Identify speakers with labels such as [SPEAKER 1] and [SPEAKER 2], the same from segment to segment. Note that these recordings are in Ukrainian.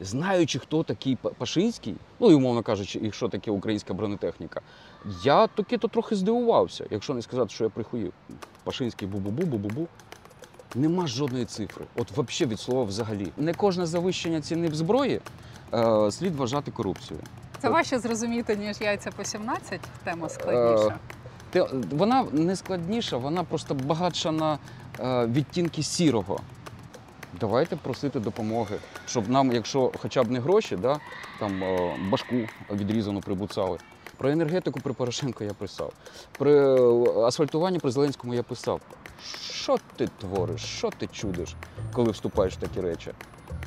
[SPEAKER 1] знаючи, хто такий Пашинський, ну і умовно кажучи, і що таке українська бронетехніка, я таки то трохи здивувався, якщо не сказати, що я прихуїв. Пашинський бу-бу-бу, бу-бу-бу. Нема жодної цифри. От взагалі від слова взагалі. Не кожне завищення ціни в зброї е, слід вважати корупцією.
[SPEAKER 2] Це важче зрозуміти, ніж яйця по 17, тема складніша.
[SPEAKER 1] Те, вона не складніша, вона просто багатша на е, відтінки сірого. Давайте просити допомоги, щоб нам, якщо хоча б не гроші, да, там е, башку відрізану прибуцали. Про енергетику при Порошенко я писав. При е, асфальтуванні при Зеленському я писав. Що ти твориш, що ти чудиш, коли вступаєш в такі речі?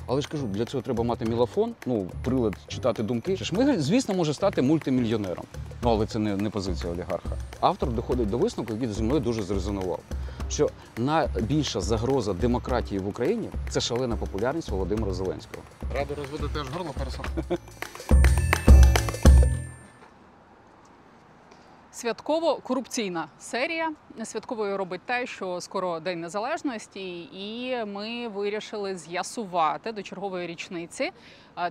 [SPEAKER 1] Але ж кажу, для цього треба мати мілофон, ну, прилад читати думки. Шмигаль, звісно, може стати мультимільйонером. Ну, але це не, не позиція олігарха. Автор доходить до висновку, який зі мною дуже зрезонував. Що найбільша загроза демократії в Україні це шалена популярність Володимира Зеленського.
[SPEAKER 3] Радо розводити аж горло пересохло.
[SPEAKER 2] Святково-корупційна серія. Святковою робить те, що скоро День Незалежності, і ми вирішили з'ясувати до чергової річниці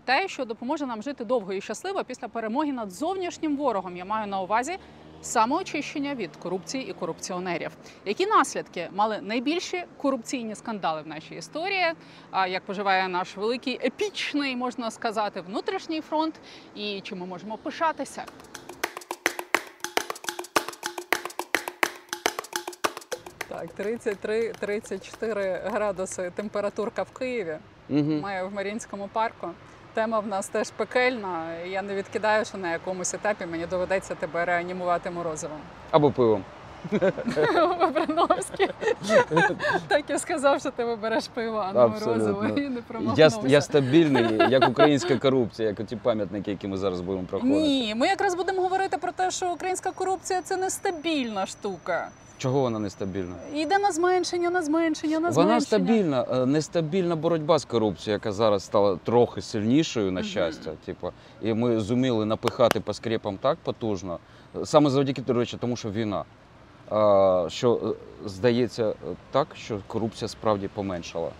[SPEAKER 2] те, що допоможе нам жити довго і щасливо після перемоги над зовнішнім ворогом. Я маю на увазі самоочищення від корупції і корупціонерів. Які наслідки мали найбільші корупційні скандали в нашій історії? А як поживає наш великий епічний, можна сказати, внутрішній фронт, і чи ми можемо пишатися? Так, 33-34 градуси температурка в Києві.
[SPEAKER 1] Угу.
[SPEAKER 2] Ми в Марінському парку. Тема в нас теж пекельна. Я не відкидаю, що на якомусь етапі мені доведеться тебе реанімувати морозивом.
[SPEAKER 1] Або пивом.
[SPEAKER 2] Вабрановський так і сказав, що ти вибереш пиво, а не морозиво і не
[SPEAKER 1] Я,
[SPEAKER 2] промахнувся.
[SPEAKER 1] я стабільний, як українська корупція, як ті пам'ятники, які ми зараз будемо проходити.
[SPEAKER 2] Ні, ми якраз будемо говорити про те, що українська корупція це нестабільна штука.
[SPEAKER 1] Чого вона нестабільна?
[SPEAKER 2] Йде на зменшення, на зменшення, на зменшення.
[SPEAKER 1] Вона стабільна, е, нестабільна боротьба з корупцією, яка зараз стала трохи сильнішою, на щастя. Типу, і ми зуміли напихати по скрепам так потужно, саме завдяки до речі, тому що війна. Що е, здається е, так, що корупція справді поменшала.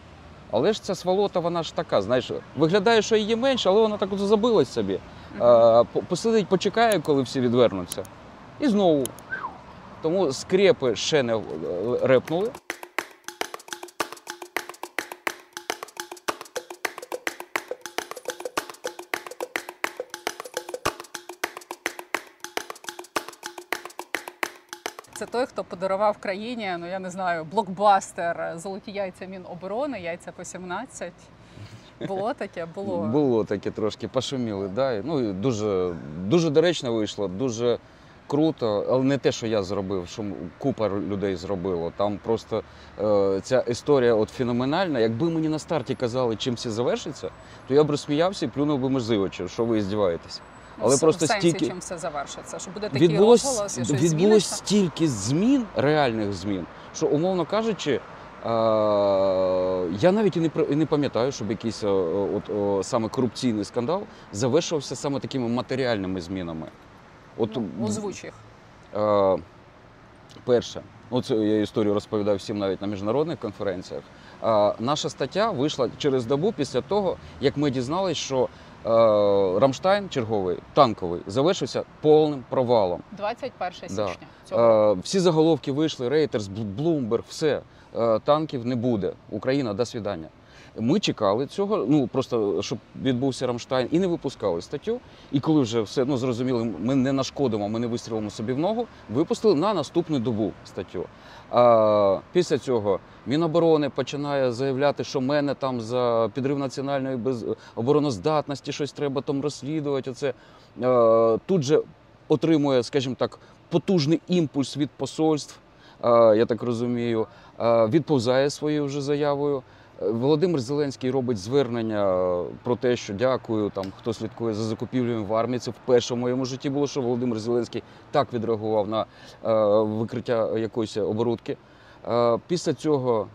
[SPEAKER 1] Але ж ця сволота, вона ж така, знаєш, виглядає, що її менше, але вона так от забилась собі. Посидить, почекає, коли всі відвернуться. І знову. Тому скрепи ще не е, репнули.
[SPEAKER 2] Це той, хто подарував країні, ну я не знаю, блокбастер, золоті яйця Міноборони, яйця по 17. Було таке, було.
[SPEAKER 1] Було таке трошки, пошуміли. Да? Ну, дуже, дуже доречно вийшло, дуже круто, але не те, що я зробив, що купа людей зробило. Там просто е, ця історія от феноменальна. Якби мені на старті казали, чим все завершиться, то я б розсміявся і плюнув би межзивочі, що ви здіваєтесь. Але
[SPEAKER 2] В-
[SPEAKER 1] просто
[SPEAKER 2] сенсі,
[SPEAKER 1] стільки
[SPEAKER 2] чим все завершиться, що буде такий
[SPEAKER 1] відбулось,
[SPEAKER 2] розголос
[SPEAKER 1] відбулось
[SPEAKER 2] зміниться.
[SPEAKER 1] стільки змін, реальних змін, що, умовно кажучи, е, я навіть і не, і не пам'ятаю, щоб якийсь е, от, о, саме корупційний скандал завершувався саме такими матеріальними змінами. От,
[SPEAKER 2] Ну, озвуч їх.
[SPEAKER 1] Е, перше, ну це я історію розповідаю всім навіть на міжнародних конференціях. Е, наша стаття вийшла через добу після того, як ми дізналися, що е, Рамштайн черговий танковий завершився повним провалом.
[SPEAKER 2] 21
[SPEAKER 1] Да.
[SPEAKER 2] січня цього.
[SPEAKER 1] Е, всі заголовки вийшли, Рейтерс, Блумберг, все. Е, танків не буде. Україна, до свідання. Ми чекали цього, ну просто щоб відбувся Рамштайн, і не випускали статтю. І коли вже все ну зрозуміли, ми не нашкодимо, ми не вистрілимо собі в ногу, випустили на наступну добу статтю. А, після цього Міноборони починає заявляти, що мене там за підрив національної без... обороноздатності щось треба там розслідувати. Оце. Е, тут же отримує, скажімо так, потужний імпульс від посольств, я так розумію, відповзає своєю вже заявою. Володимир Зеленський робить звернення е, про те, що дякую, там хто слідкує за закупівлями в армії. Це вперше в моєму житті було, що Володимир Зеленський так відреагував на е, викриття якоїсь оборудки. Е, Після цього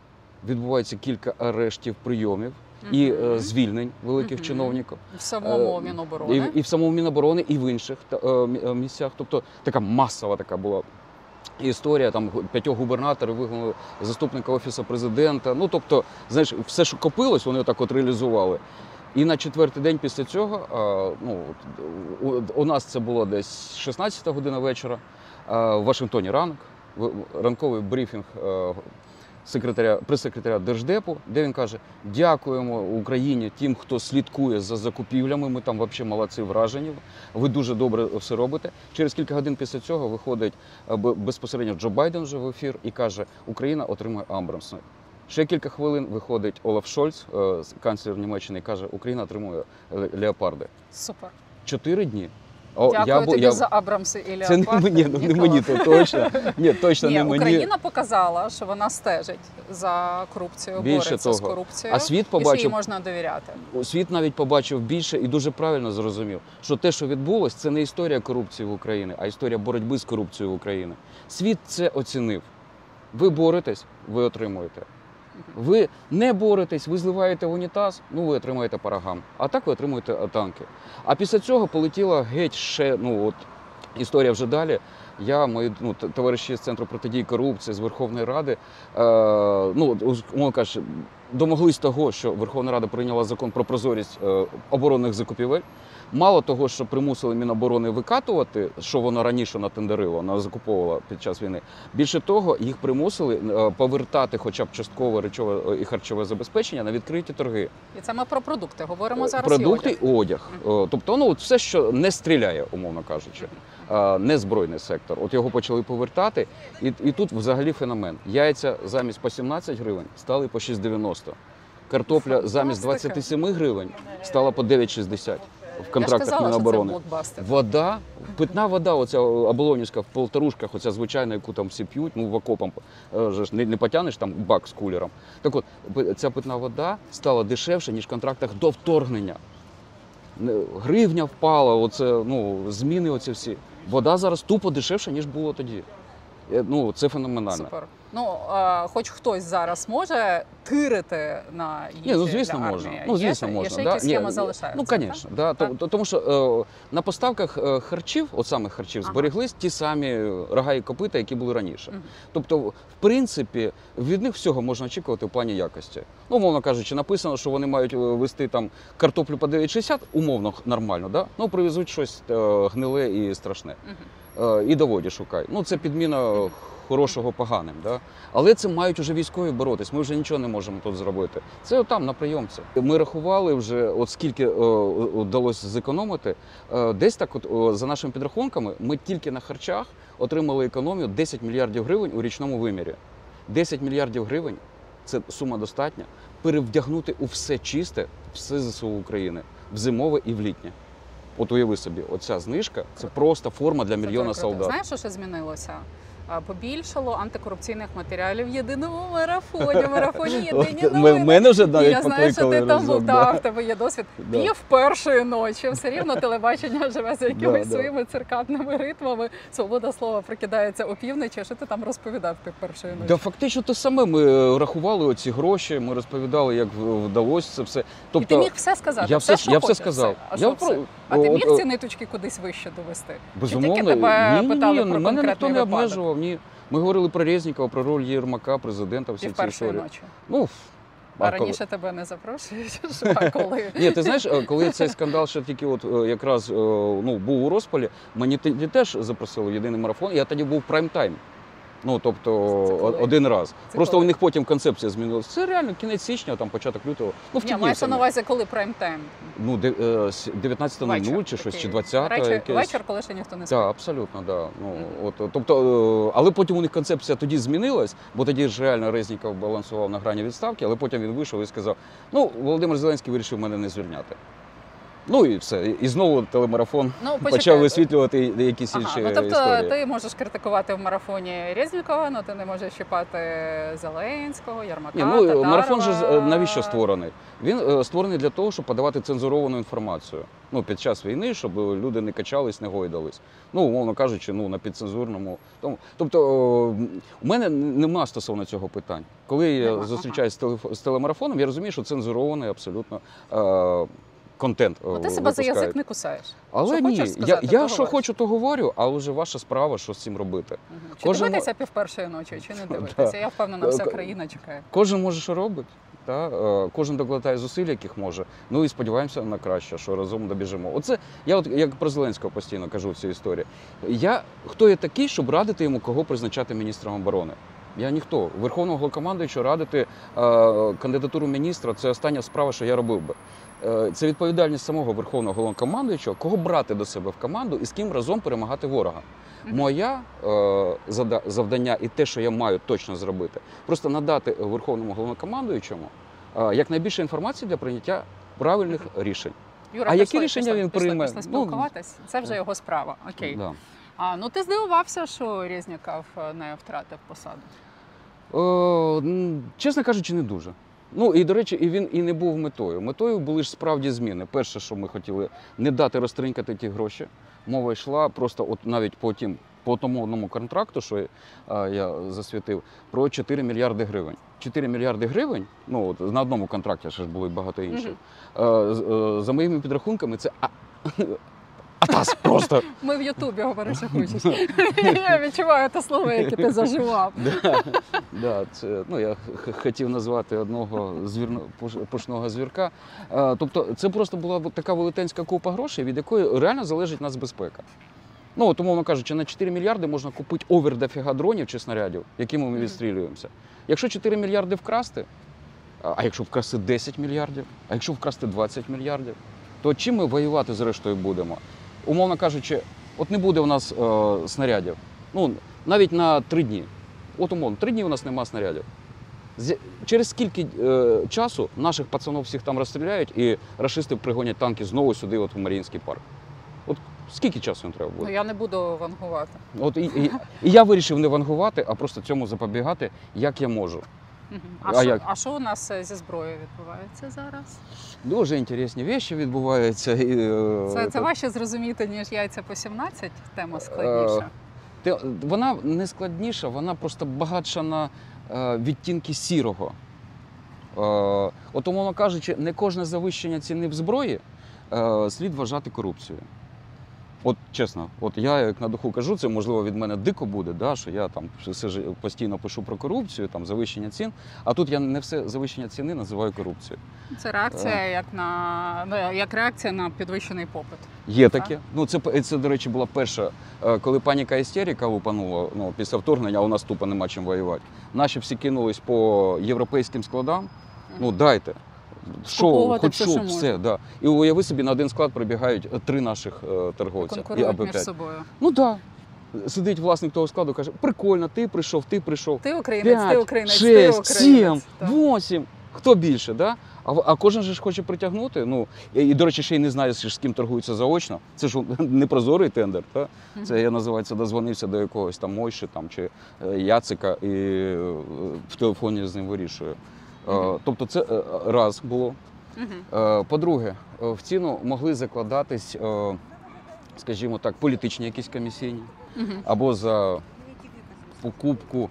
[SPEAKER 1] відбувається кілька арештів, прийомів і е, звільнень великих
[SPEAKER 2] Мгм.
[SPEAKER 1] чиновників.
[SPEAKER 2] В самому
[SPEAKER 1] е,
[SPEAKER 2] Міноборони.
[SPEAKER 1] І, і в самому Міноборони, і в інших та- е, місцях. Тобто така масова така була історія. Там п'ятьох губернаторів вигнали заступника офісу президента. Ну тобто, знаєш, все, що копилось, вони так от реалізували. І на четвертий день після цього, ну, у, нас це було десь 16 година вечора. В Вашингтоні ранок, ранковий брифінг секретаря, прес-секретаря Держдепу, де він каже: дякуємо Україні тим, хто слідкує за закупівлями. Ми там взагалі молодці вражені. Ви дуже добре все робите. Через кілька годин після цього виходить е, безпосередньо Джо Байден вже в ефір і каже: Україна отримує Амбрамси. Ще кілька хвилин виходить Олаф Шольц, е, канцлер Німеччини, і каже, Україна отримує леопарди.
[SPEAKER 2] Супер.
[SPEAKER 1] Чотири дні. О,
[SPEAKER 2] Дякую
[SPEAKER 1] бу-
[SPEAKER 2] тобі за Абрамси і
[SPEAKER 1] Це не мені, ну, не мені, то точно. Ні, точно
[SPEAKER 2] Ні,
[SPEAKER 1] не мені.
[SPEAKER 2] Україна показала, що вона стежить за корупцією,
[SPEAKER 1] Більше
[SPEAKER 2] бореться з корупцією.
[SPEAKER 1] А світ
[SPEAKER 2] і що їй можна довіряти.
[SPEAKER 1] світ навіть побачив більше і дуже правильно зрозумів, що те, що відбулось, це не історія корупції в Україні, а історія боротьби з корупцією в Україні. Світ це оцінив. Ви боретесь, ви отримуєте. Ви не боретесь, ви зливаєте унітаз, ну ви отримаєте парагам. А так ви отримуєте е, танки. А після цього полетіла геть ще, ну от історія вже далі. Я, мої ну, товариші з Центру протидії корупції з Верховної Ради, е, ну, умовно кажучи, домоглись того, що Верховна Рада прийняла закон про прозорість е, оборонних закупівель. Мало того, що примусили Міноборони викатувати, що воно раніше натендерило, вона закуповувала під час війни. Більше того, їх примусили е, повертати хоча б часткове речове е, і харчове забезпечення на відкриті торги.
[SPEAKER 2] І це ми про продукти говоримо зараз. і
[SPEAKER 1] Продукти
[SPEAKER 2] одяг.
[SPEAKER 1] і одяг. Е, Тобто, ну все, що не стріляє, умовно кажучи, е, не збройний сектор. От його почали повертати, і, і тут взагалі феномен. Яйця замість по 17 гривень стали по 6,90. Картопля замість
[SPEAKER 2] Фантастика.
[SPEAKER 1] 27 гривень стала по 9,60 в
[SPEAKER 2] Я ж
[SPEAKER 1] контрактах
[SPEAKER 2] казала, що це блокбастер.
[SPEAKER 1] Вода, питна вода, оця оболонівська в полторушках, оця звичайна, яку там всі п'ють, ну в окопам е, же ж не, не потягнеш там бак з кулером. Так от, пи- ця питна вода стала дешевше, ніж в контрактах до вторгнення. Не- Гривня впала, оце, ну, зміни оці всі. Вода зараз тупо дешевша, ніж було тоді. Е, Ну, це феноменально.
[SPEAKER 2] Супер. Ну, е, хоч хтось зараз може тирити на їжі
[SPEAKER 1] Ні, ну звісно,
[SPEAKER 2] для
[SPEAKER 1] можна. Ну, звісно,
[SPEAKER 2] є,
[SPEAKER 1] можна.
[SPEAKER 2] Є ще
[SPEAKER 1] да.
[SPEAKER 2] якісь схеми
[SPEAKER 1] ні.
[SPEAKER 2] залишаються.
[SPEAKER 1] Ну, звісно, да.
[SPEAKER 2] Так.
[SPEAKER 1] Тому що е, на поставках е, харчів, от саме харчів,
[SPEAKER 2] Ага.
[SPEAKER 1] збереглись ті самі рога і копита, які були раніше.
[SPEAKER 2] Мгм.
[SPEAKER 1] Тобто, в принципі, від них всього можна очікувати в плані якості. Ну, умовно кажучи, написано, що вони мають е, вести там картоплю по 9,60, умовно нормально, да? ну привезуть щось е, гниле і страшне. Е, і доводі шукай. Ну, це підміна хорошого поганим. Да? Але це мають уже військові боротись. Ми вже нічого не можемо тут зробити. Це там на прийомці. Ми рахували вже, от скільки е, вдалося зекономити. Е, десь так, от о, за нашими підрахунками, ми тільки на харчах отримали економію 10 мільярдів гривень у річному вимірі. 10 мільярдів гривень це сума достатня перевдягнути у все чисте, все ЗСУ України в зимове і в літнє. От уяви собі, оця знижка це просто форма для мільйона солдат.
[SPEAKER 2] Знаєш, що ще змінилося? Побільшало антикорупційних матеріалів в єдиному марафоні. Марафоні єдині новини.
[SPEAKER 1] м- Мене вже
[SPEAKER 2] І я знаю, що ти там був,
[SPEAKER 1] разом.
[SPEAKER 2] та, в тебе є досвід.
[SPEAKER 1] Да.
[SPEAKER 2] Пів першої ночі. Все рівно телебачення живе за якимись
[SPEAKER 1] да.
[SPEAKER 2] своїми циркадними ритмами. Свобода слова прокидається опівночі. Що ти там розповідав пів першої ночі?
[SPEAKER 1] Да, фактично те саме. Ми е, рахували оці гроші, ми розповідали, як вдалося це все.
[SPEAKER 2] І ти міг все сказати.
[SPEAKER 1] я все,
[SPEAKER 2] що
[SPEAKER 1] я все сказав.
[SPEAKER 2] А,
[SPEAKER 1] я
[SPEAKER 2] що
[SPEAKER 1] про-
[SPEAKER 2] а ти міг ці ниточки кудись вище довести?
[SPEAKER 1] Безумовно,
[SPEAKER 2] Чи тільки тебе
[SPEAKER 1] ні, ні,
[SPEAKER 2] питали
[SPEAKER 1] ні,
[SPEAKER 2] про
[SPEAKER 1] мене ніхто не обмежував. Ні. Ми говорили про Резнікова, про роль Єрмака, президента, всі ці історії.
[SPEAKER 2] ночі.
[SPEAKER 1] Ну,
[SPEAKER 2] А,
[SPEAKER 1] а коли-
[SPEAKER 2] раніше тебе не запрошують? А коли?
[SPEAKER 1] Ні, ти знаєш, е, коли цей скандал ще тільки от е, якраз е, ну, був у розпалі, мені теж запросили в єдиний марафон, я тоді був в прайм-тайм. Ну, тобто
[SPEAKER 2] Це коли?
[SPEAKER 1] один раз.
[SPEAKER 2] Це
[SPEAKER 1] Просто
[SPEAKER 2] коли?
[SPEAKER 1] у них потім концепція змінилася. Це реально кінець січня, там початок лютого. Ну, в
[SPEAKER 2] Ні, мається на увазі, коли прайм-тайм?
[SPEAKER 1] Ну, де- е, с- 19.00 чи щось, чи 20
[SPEAKER 2] Вечір, вечір, коли ще ніхто не спить.
[SPEAKER 1] Так, абсолютно, да. Ну, от, от, тобто, е, але потім у них концепція тоді змінилась, бо тоді ж реально Резніков балансував на грані відставки, але потім він вийшов і сказав: ну, Володимир Зеленський вирішив мене не звільняти. Ну і все. І знову телемарафон
[SPEAKER 2] Ну,
[SPEAKER 1] почав висвітлювати якісь
[SPEAKER 2] Ага,
[SPEAKER 1] інші
[SPEAKER 2] ну, тобто
[SPEAKER 1] історії.
[SPEAKER 2] ти можеш критикувати в марафоні Резнікова, але ти не можеш чіпати Зеленського, Ярмака,
[SPEAKER 1] Ні, ну
[SPEAKER 2] Татарова.
[SPEAKER 1] марафон же е, навіщо створений? Він е, створений для того, щоб подавати цензуровану інформацію. Ну, під час війни, щоб люди не качались, не гойдались. Ну, умовно кажучи, ну на підцензурному. Тому, тобто, е, у мене нема стосовно цього питань. Коли я зустрічаюся з, телеф- з телемарафоном, я розумію, що цензурований абсолютно контент. е,
[SPEAKER 2] Ну, ти себе за язик не кусаєш.
[SPEAKER 1] Але
[SPEAKER 2] Що
[SPEAKER 1] ні,
[SPEAKER 2] хочеш
[SPEAKER 1] я,
[SPEAKER 2] сказати,
[SPEAKER 1] я
[SPEAKER 2] то
[SPEAKER 1] що хочу, то говорю, а вже ваша справа, що з цим робити.
[SPEAKER 2] Мгм. Чи
[SPEAKER 1] Кожен-
[SPEAKER 2] дивитися пів першої ночі, чи не дивитися? Я впевнена, вся країна чекає.
[SPEAKER 1] Кожен може що робить. Та е, кожен докладає зусиль, яких може. Ну і сподіваємося на краще, що разом добіжимо. Оце я, от як про Зеленського постійно кажу в цій історії. Я хто я такий, щоб радити йому, кого призначати міністром оборони? Я ніхто. Верховного головнокомандуючого радити е, кандидатуру міністра це остання справа, що я робив би. Е, Це відповідальність самого верховного головнокомандуючого, кого брати до себе в команду і з ким разом перемагати ворога. Моя е, завдання і те, що я маю точно зробити, просто надати верховному головнокомандуючому е, якнайбільше інформації для прийняття правильних рішень.
[SPEAKER 2] Юра,
[SPEAKER 1] А які рішення
[SPEAKER 2] пішли,
[SPEAKER 1] він прийме?
[SPEAKER 2] Пішли
[SPEAKER 1] Ну,
[SPEAKER 2] спілкуватись. Це вже його справа. Окей.
[SPEAKER 1] Да.
[SPEAKER 2] А ну ти здивувався, що Резніков е, не втратив посаду.
[SPEAKER 1] М, чесно кажучи, не дуже. Ну і до речі, і він і не був метою. Метою були ж справді зміни. Перше, що ми хотіли, не дати розтринькати ті гроші. Мова йшла просто, от навіть по тим, по тому одному контракту, що е, я засвітив, про 4 мільярди гривень. 4 мільярди гривень, ну от на одному контракті ще ж було багато інших. З- е, за моїми підрахунками, це атас просто.
[SPEAKER 2] Ми в Ютубі говориш, що хочеш. Я відчуваю те слово, яке ти заживав.
[SPEAKER 1] Да, да, це, ну, я хотів назвати одного звірно, пушного звірка. Тобто це просто була така велетенська купа грошей, від якої реально залежить нацбезпека. Ну, от, умовно кажучи, на 4 мільярди можна купити овер дофіга дронів чи снарядів, якими ми відстрілюємося. Якщо 4 мільярди вкрасти, а якщо вкрасти 10 мільярдів, а якщо вкрасти 20 мільярдів, то чим ми воювати зрештою будемо? Умовно кажучи, от не буде у нас е, снарядів. Ну, навіть на три дні. От умовно, три дні у нас нема снарядів. З- Через скільки е, часу наших пацанів всіх там розстріляють і рашисти пригонять танки знову сюди, от в Маріїнський парк. От скільки часу їм треба
[SPEAKER 2] Ну я не буду вангувати.
[SPEAKER 1] От і, і, і я вирішив не вангувати, а просто цьому запобігати, як я можу. А
[SPEAKER 2] А, що,
[SPEAKER 1] як?
[SPEAKER 2] а що у нас е, зі зброєю відбувається зараз?
[SPEAKER 1] Дуже інтересні речі відбуваються. І, е,
[SPEAKER 2] Це, це важче зрозуміти, ніж яйця по 17, тема складніша.
[SPEAKER 1] те- вона не складніша, вона просто багатша на е, відтінки сірого. Е, от, умовно кажучи, не кожне завищення ціни в зброї е, слід вважати корупцією. От чесно, от я як на духу кажу, це можливо від мене дико буде, да, що я там все ж- постійно пишу про корупцію, там завищення цін. А тут я не все завищення ціни називаю корупцією.
[SPEAKER 2] Це реакція як на ну, як реакція на підвищений попит.
[SPEAKER 1] Є таке. Ну це це, до речі, була перша, е, коли паніка істерика лупанула ну, після вторгнення, а у нас тупо нема чим воювати. Наші всі кинулись по європейським складам. Ну дайте. Що, хоч
[SPEAKER 2] все,
[SPEAKER 1] що,
[SPEAKER 2] що
[SPEAKER 1] все, да. І уяви собі, на один склад прибігають е, три наших е, торговця.
[SPEAKER 2] Конкурують
[SPEAKER 1] або
[SPEAKER 2] між собою.
[SPEAKER 1] Ну так. Да. Сидить власник того складу, каже: прикольно, ти прийшов, ти прийшов.
[SPEAKER 2] Ти українець, ти
[SPEAKER 1] П'ять,
[SPEAKER 2] українець, ти українець.
[SPEAKER 1] сім,
[SPEAKER 2] Так.
[SPEAKER 1] восім. Хто більше, да? А, а кожен же ж хоче притягнути. Ну і, і, до речі, ще й не знає, з ким торгується заочно. Це ж непрозорий тендер. Та? Це я називається, дозвонився до якогось там Мойши там, чи е, Яцика і е, в телефоні з ним вирішує. Е. Тобто, це е, раз було. Е, По-друге, в ціну могли закладатись, скажімо так, політичні якісь комісійні або за покупку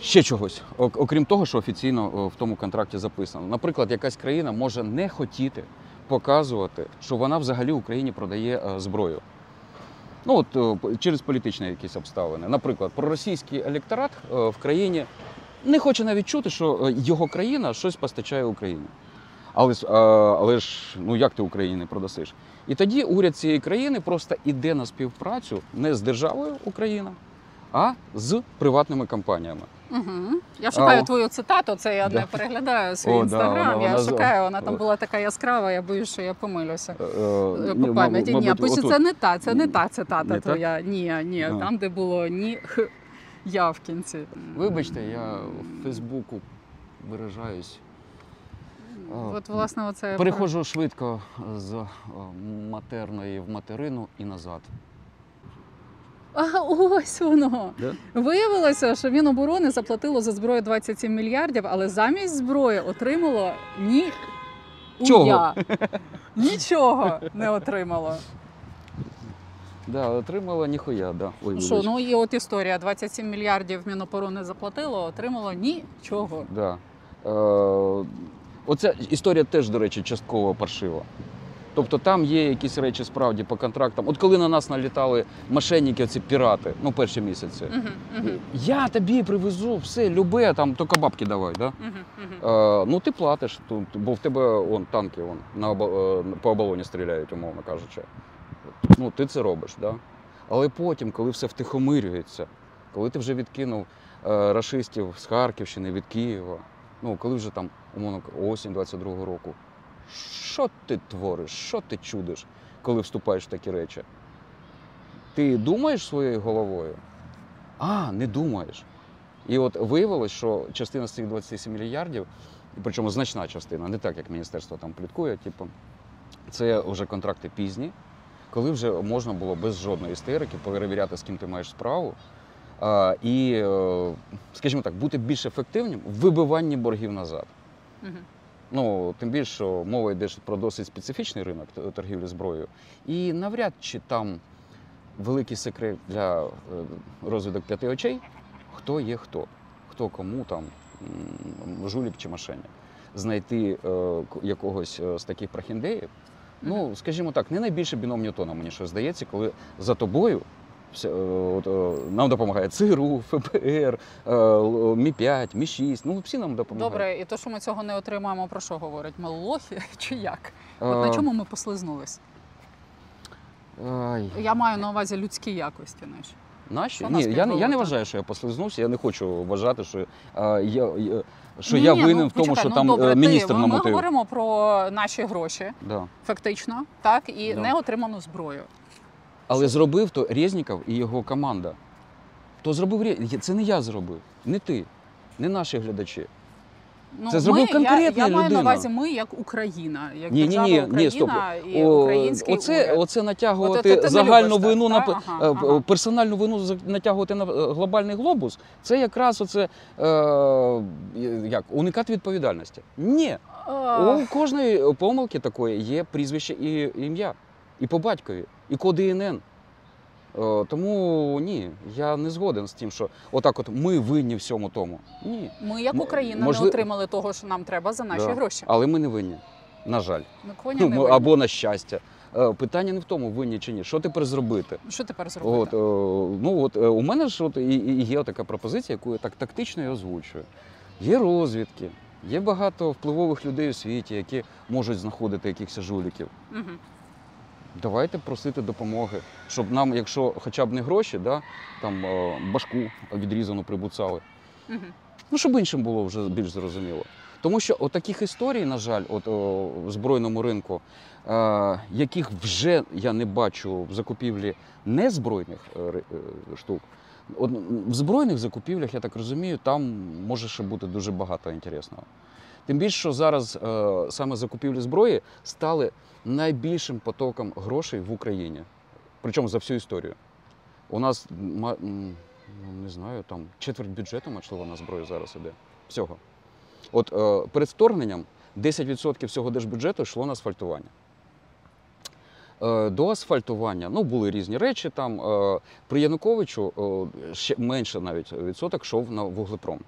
[SPEAKER 1] ще чогось, окрім того, що офіційно в тому контракті записано. Наприклад, якась країна може не хотіти показувати, що вона взагалі Україні продає зброю. Ну от через політичні якісь обставини. Наприклад, проросійський електорат в країні не хоче навіть чути, що е, його країна щось постачає Україні. Але, е, але ж, ну як ти Україні продасиш? І тоді уряд цієї країни просто іде на співпрацю не з державою Україна, а з приватними компаніями.
[SPEAKER 2] Угу. Я шукаю
[SPEAKER 1] А,
[SPEAKER 2] твою цитату, це я
[SPEAKER 1] Да.
[SPEAKER 2] не переглядаю свій
[SPEAKER 1] О, да,
[SPEAKER 2] інстаграм.
[SPEAKER 1] вона-
[SPEAKER 2] я
[SPEAKER 1] вона
[SPEAKER 2] шукаю, вона там була така яскрава, я боюсь, що я помилюся.
[SPEAKER 1] Е,
[SPEAKER 2] Е, По пам'яті. Ні, пише, це не та, це не та цитата
[SPEAKER 1] Не так?
[SPEAKER 2] твоя. Ні, ні,
[SPEAKER 1] А.
[SPEAKER 2] там, де було ні х я в кінці.
[SPEAKER 1] Вибачте, я в Фейсбуку виражаюсь.
[SPEAKER 2] От, власне, оце
[SPEAKER 1] Переходжу швидко з е, матерної в материну і назад.
[SPEAKER 2] А ось воно.
[SPEAKER 1] Да?
[SPEAKER 2] Виявилося, що Міноборони заплатило за зброю 27 мільярдів, але замість зброї отримало ні
[SPEAKER 1] Чого?
[SPEAKER 2] Нічого не отримало.
[SPEAKER 1] Да, отримала ніхуя, да. Ой,
[SPEAKER 2] Ну Що,
[SPEAKER 1] вибач.
[SPEAKER 2] ну і от історія: 27 мільярдів Міноборони заплатило, отримало нічого.
[SPEAKER 1] Да. Е, оця історія теж, до речі, частково паршива. Тобто там є якісь речі справді по контрактам. От коли на нас налітали мошенники, ці пірати, ну перші місяці.
[SPEAKER 2] Угу, угу,
[SPEAKER 1] Я тобі привезу все, любе, там тільки бабки давай. Да?
[SPEAKER 2] угу, угу.
[SPEAKER 1] Е, ну ти платиш, бо в тебе он, танки он, на, е, по оболоні стріляють, умовно кажучи. Ну, ти це робиш, да? Але потім, коли все втихомирюється, коли ти вже відкинув е, рашистів з Харківщини, від Києва, ну коли вже там, умовно, осінь 22-го року, що ти твориш, що ти чудиш, коли вступаєш в такі речі? Ти думаєш своєю головою? А, не думаєш. І от виявилось, що частина з цих 27 мільярдів, причому значна частина, не так, як міністерство там пліткує, типу, це вже контракти пізні, коли вже можна було без жодної істерики перевіряти, з ким ти маєш справу. А, і, е, скажімо так, бути більш ефективним в вибиванні боргів назад.
[SPEAKER 2] Угу.
[SPEAKER 1] Ну, тим більше, що мова йде про досить специфічний ринок торгівлі зброєю. І навряд чи там великий секрет для е, розвиток п'яти очей, хто є хто, хто кому там жулік чи мошенник. Знайти е, якогось е, з таких прохіндеїв. Ну, скажімо так, не найбільше біном Ньютона, мені щось здається, коли за тобою все, е, от, е, нам допомагає ЦРУ, ФБР, е, Мі-5, Мі-6, ну всі нам допомагають.
[SPEAKER 2] Добре, і то, що ми цього не отримаємо, про що говорить? Ми лохи чи як? От на
[SPEAKER 1] Е,
[SPEAKER 2] чому ми послизнулись?
[SPEAKER 1] Ай,
[SPEAKER 2] Я маю на увазі людські якості наші.
[SPEAKER 1] Наші? Ні, я, не- я не вважаю, що я послизнувся. Я не хочу вважати, що, а, я, я, що
[SPEAKER 2] Ні,
[SPEAKER 1] я
[SPEAKER 2] ні,
[SPEAKER 1] винен
[SPEAKER 2] ну,
[SPEAKER 1] в тому,
[SPEAKER 2] почекай,
[SPEAKER 1] що
[SPEAKER 2] ну,
[SPEAKER 1] там
[SPEAKER 2] добре,
[SPEAKER 1] е,
[SPEAKER 2] ти,
[SPEAKER 1] міністр
[SPEAKER 2] ми, ми
[SPEAKER 1] намотив.
[SPEAKER 2] говоримо про наші гроші,
[SPEAKER 1] Да.
[SPEAKER 2] фактично, так, і
[SPEAKER 1] Да.
[SPEAKER 2] не отриману зброю.
[SPEAKER 1] Але зробив то Резніков і його команда. То зробив Ре- Це не я зробив, не ти, не наші глядачі.
[SPEAKER 2] Ну,
[SPEAKER 1] Це зробив конкретна
[SPEAKER 2] я, я маю на увазі ми як Україна, як
[SPEAKER 1] Ні,
[SPEAKER 2] держава
[SPEAKER 1] ні,
[SPEAKER 2] Україна
[SPEAKER 1] ні, стоп.
[SPEAKER 2] і
[SPEAKER 1] О,
[SPEAKER 2] український
[SPEAKER 1] оце,
[SPEAKER 2] уряд.
[SPEAKER 1] оце натягувати
[SPEAKER 2] От
[SPEAKER 1] загальну
[SPEAKER 2] любиш
[SPEAKER 1] вину
[SPEAKER 2] так,
[SPEAKER 1] на
[SPEAKER 2] Ага,
[SPEAKER 1] е,
[SPEAKER 2] ага.
[SPEAKER 1] персональну вину натягувати на е, глобальний глобус. Це якраз оце е, як уникати відповідальності. Ні,
[SPEAKER 2] Е,
[SPEAKER 1] У кожної помилки такої є прізвище і ім'я, і по батькові, і код ІНН. Е, Тому ні, я не згоден з тим, що отак от ми винні всьому тому. Ні.
[SPEAKER 2] Ми, як Україна,
[SPEAKER 1] можли-
[SPEAKER 2] не отримали того, що нам треба за наші
[SPEAKER 1] Да.
[SPEAKER 2] гроші.
[SPEAKER 1] Але ми не винні. На жаль.
[SPEAKER 2] Ми
[SPEAKER 1] Ну,
[SPEAKER 2] не винні.
[SPEAKER 1] або на щастя. Е, Питання не в тому, винні чи ні. Що тепер зробити?
[SPEAKER 2] Що тепер зробити?
[SPEAKER 1] От, е, ну, от, у мене ж от, і, і є така пропозиція, яку я так тактично і озвучую. Є розвідки, є багато впливових людей у світі, які можуть знаходити якихось жуліків.
[SPEAKER 2] Мгм.
[SPEAKER 1] Давайте просити допомоги, щоб нам, якщо хоча б не гроші, да, там е, башку відрізану прибуцали. Ну, щоб іншим було вже більш зрозуміло. Тому що от таких історій, на жаль, от о, в збройному ринку, е, яких вже я не бачу в закупівлі незбройних е, е, штук. От в збройних закупівлях, я так розумію, там може ще бути дуже багато інтересного. Тим більше, що зараз е, саме закупівлі зброї стали найбільшим потоком грошей в Україні. Причому за всю історію. У нас ну, не знаю, там четверть бюджету, можливо, на зброю зараз іде. Всього. От е, перед вторгненням 10% всього держбюджету йшло на асфальтування. Е, до асфальтування ну, були різні речі. Там, е, при Януковичу е, ще менше навіть відсоток йшов на вуглепром.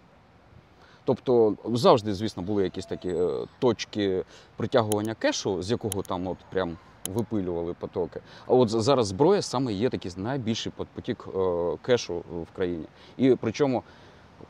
[SPEAKER 1] Тобто завжди, звісно, були якісь такі е, точки притягування кешу, з якого там от прям випилювали потоки. А от зараз зброя саме є такий найбільший потік е, кешу в країні. І причому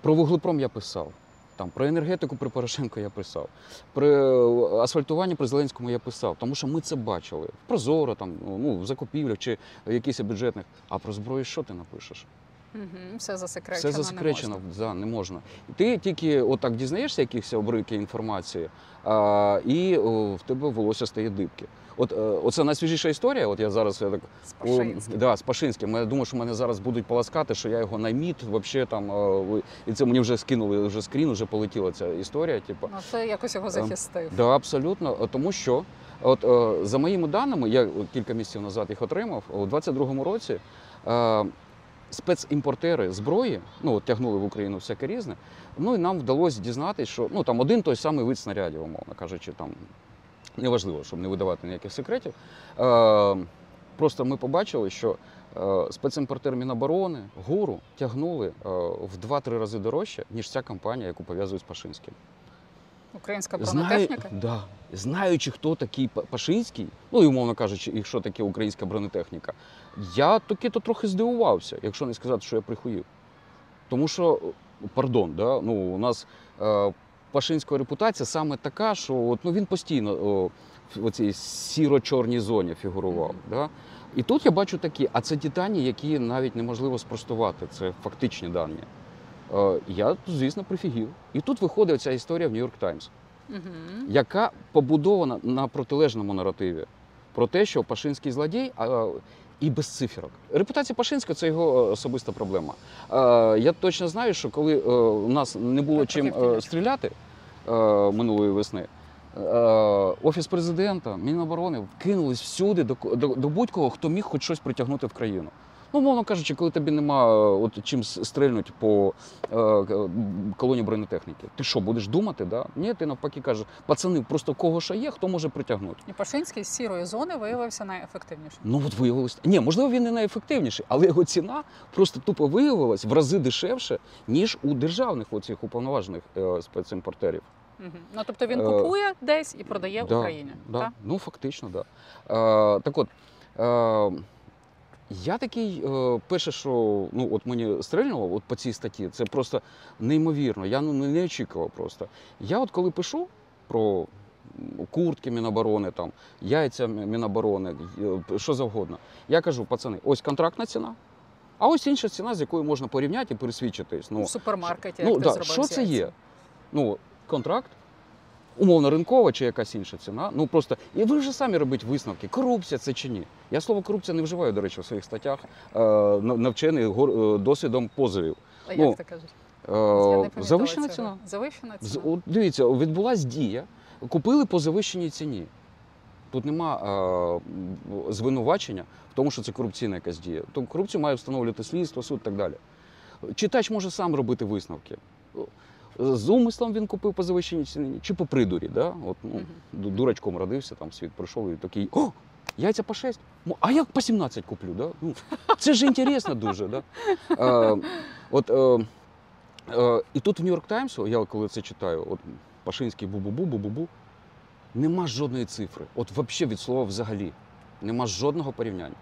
[SPEAKER 1] про вуглепром я писав. Там про енергетику при Порошенко я писав. При е, асфальтуванні при Зеленському я писав, тому що ми це бачили. Прозоро, там, ну, в закупівлях чи в якихось бюджетних. А про зброю що ти напишеш?
[SPEAKER 2] Мгм. Все засекречено.
[SPEAKER 1] Все
[SPEAKER 2] не
[SPEAKER 1] засекречено,
[SPEAKER 2] можна.
[SPEAKER 1] да, не можна. Ти тільки отак дізнаєшся якихось обрики інформації, а, і о, в тебе волосся стає дибки. От е, оце найсвіжіша історія. От я зараз я так
[SPEAKER 2] З
[SPEAKER 1] о, да, з Пашинським. Я думаю, що мене зараз будуть поласкати, що я його найміт, вообще там е, ви- і це мені вже скинули вже скрін, вже полетіла ця історія. Типу,
[SPEAKER 2] Ну, це якось його захистив.
[SPEAKER 1] Да, абсолютно. Е, Тому що, от е, за моїми даними, я кілька місяців назад їх отримав. У 22-му році е, спецімпортери зброї ну, от, тягнули в Україну всяке різне. Ну і нам вдалося дізнатися, що ну, там один той самий вид снарядів, умовно кажучи, там неважливо, щоб не видавати ніяких секретів. Е, просто ми побачили, що е, спецімпортер Міноборони, ГУРу тягнули е, в 2-3 рази дорожче, ніж ця компанія, яку пов'язують з Пашинським.
[SPEAKER 2] Українська
[SPEAKER 1] Знаю,
[SPEAKER 2] бронетехніка?
[SPEAKER 1] да, знаючи, хто такий Пашинський, ну і умовно кажучи, і що таке українська бронетехніка, я таки то трохи здивувався, якщо не сказати, що я прихуїв. Тому що, пардон, да, ну, у нас е, Пашинська репутація саме така, що от, ну, він постійно о, в цій сіро-чорній зоні фігурував. Да? І тут я бачу такі, а це ті дані, які навіть неможливо спростувати. Це фактичні дані. Е, я, звісно, прифігів. І тут виходить ця історія в Нью-Йорк Таймс
[SPEAKER 2] Угу.
[SPEAKER 1] яка побудована на протилежному наративі про те, що Пашинський злодій а, і без циферок. Репутація Пашинського це його е, особиста проблема. Е, я точно знаю, що коли е, у нас не було чим стріляти минулої весни. Офіс президента, Міноборони кинулись всюди до, до, до будь-кого, хто міг хоч щось притягнути в країну. Ну, мовно кажучи, коли тобі нема е, от, чим стрельнуть по е, колоні бронетехніки, ти що, будеш думати? Да? Ні, ти навпаки кажеш, пацани, просто кого що є, хто може притягнути.
[SPEAKER 2] І Пашинський з сірої зони виявився найефективнішим.
[SPEAKER 1] Ну от виявилось. Ні, можливо, він не найефективніший, але його ціна просто тупо виявилась в рази дешевше, ніж у державних оцих уповноважених е, спецімпортерів.
[SPEAKER 2] Угу. Ну тобто він
[SPEAKER 1] Е,
[SPEAKER 2] купує десь і продає в
[SPEAKER 1] да,
[SPEAKER 2] Україні.
[SPEAKER 1] Да.
[SPEAKER 2] так?
[SPEAKER 1] Ну, фактично, так. Да. Е, так от, е, я такий, е, перше, що ну, от мені стрельнуло от по цій статті, це просто неймовірно. Я ну, не очікував просто. Я от коли пишу про куртки Міноборони, там, яйця Міноборони, е, що завгодно, я кажу, пацани, ось контрактна ціна. А ось інша ціна, з якою можна порівняти і пересвідчитись. Ну,
[SPEAKER 2] в супермаркеті,
[SPEAKER 1] ну,
[SPEAKER 2] як ти
[SPEAKER 1] да,
[SPEAKER 2] зробив
[SPEAKER 1] що це є? ну, контракт, умовно ринкова чи якась інша ціна. Ну просто і ви вже самі робіть висновки, корупція це чи ні. Я слово корупція не вживаю, до речі, в своїх статтях, е, навчений е, досвідом позовів.
[SPEAKER 2] А
[SPEAKER 1] ну,
[SPEAKER 2] як ти кажеш?
[SPEAKER 1] Е, завищена
[SPEAKER 2] цього.
[SPEAKER 1] ціна.
[SPEAKER 2] Завищена ціна.
[SPEAKER 1] от дивіться, відбулась дія, купили по завищеній ціні. Тут нема е, звинувачення в тому, що це корупційна якась дія. То корупцію має встановлювати слідство, суд і так далі. Читач може сам робити висновки. З умислом він купив по завищеній ціні, чи по придурі. Да? От, ну, Дурачком родився, там світ прийшов і такий: о, яйця по 6, а я по 17 куплю. Да? Ну, це ж інтересно дуже. Да? Е, от, е, Е, і тут в Нью-Йорк Таймсу, я коли це читаю, от Пашинський бу-бу-бу, бу-бу-бу, нема жодної цифри. От взагалі від слова взагалі. Нема жодного порівняння.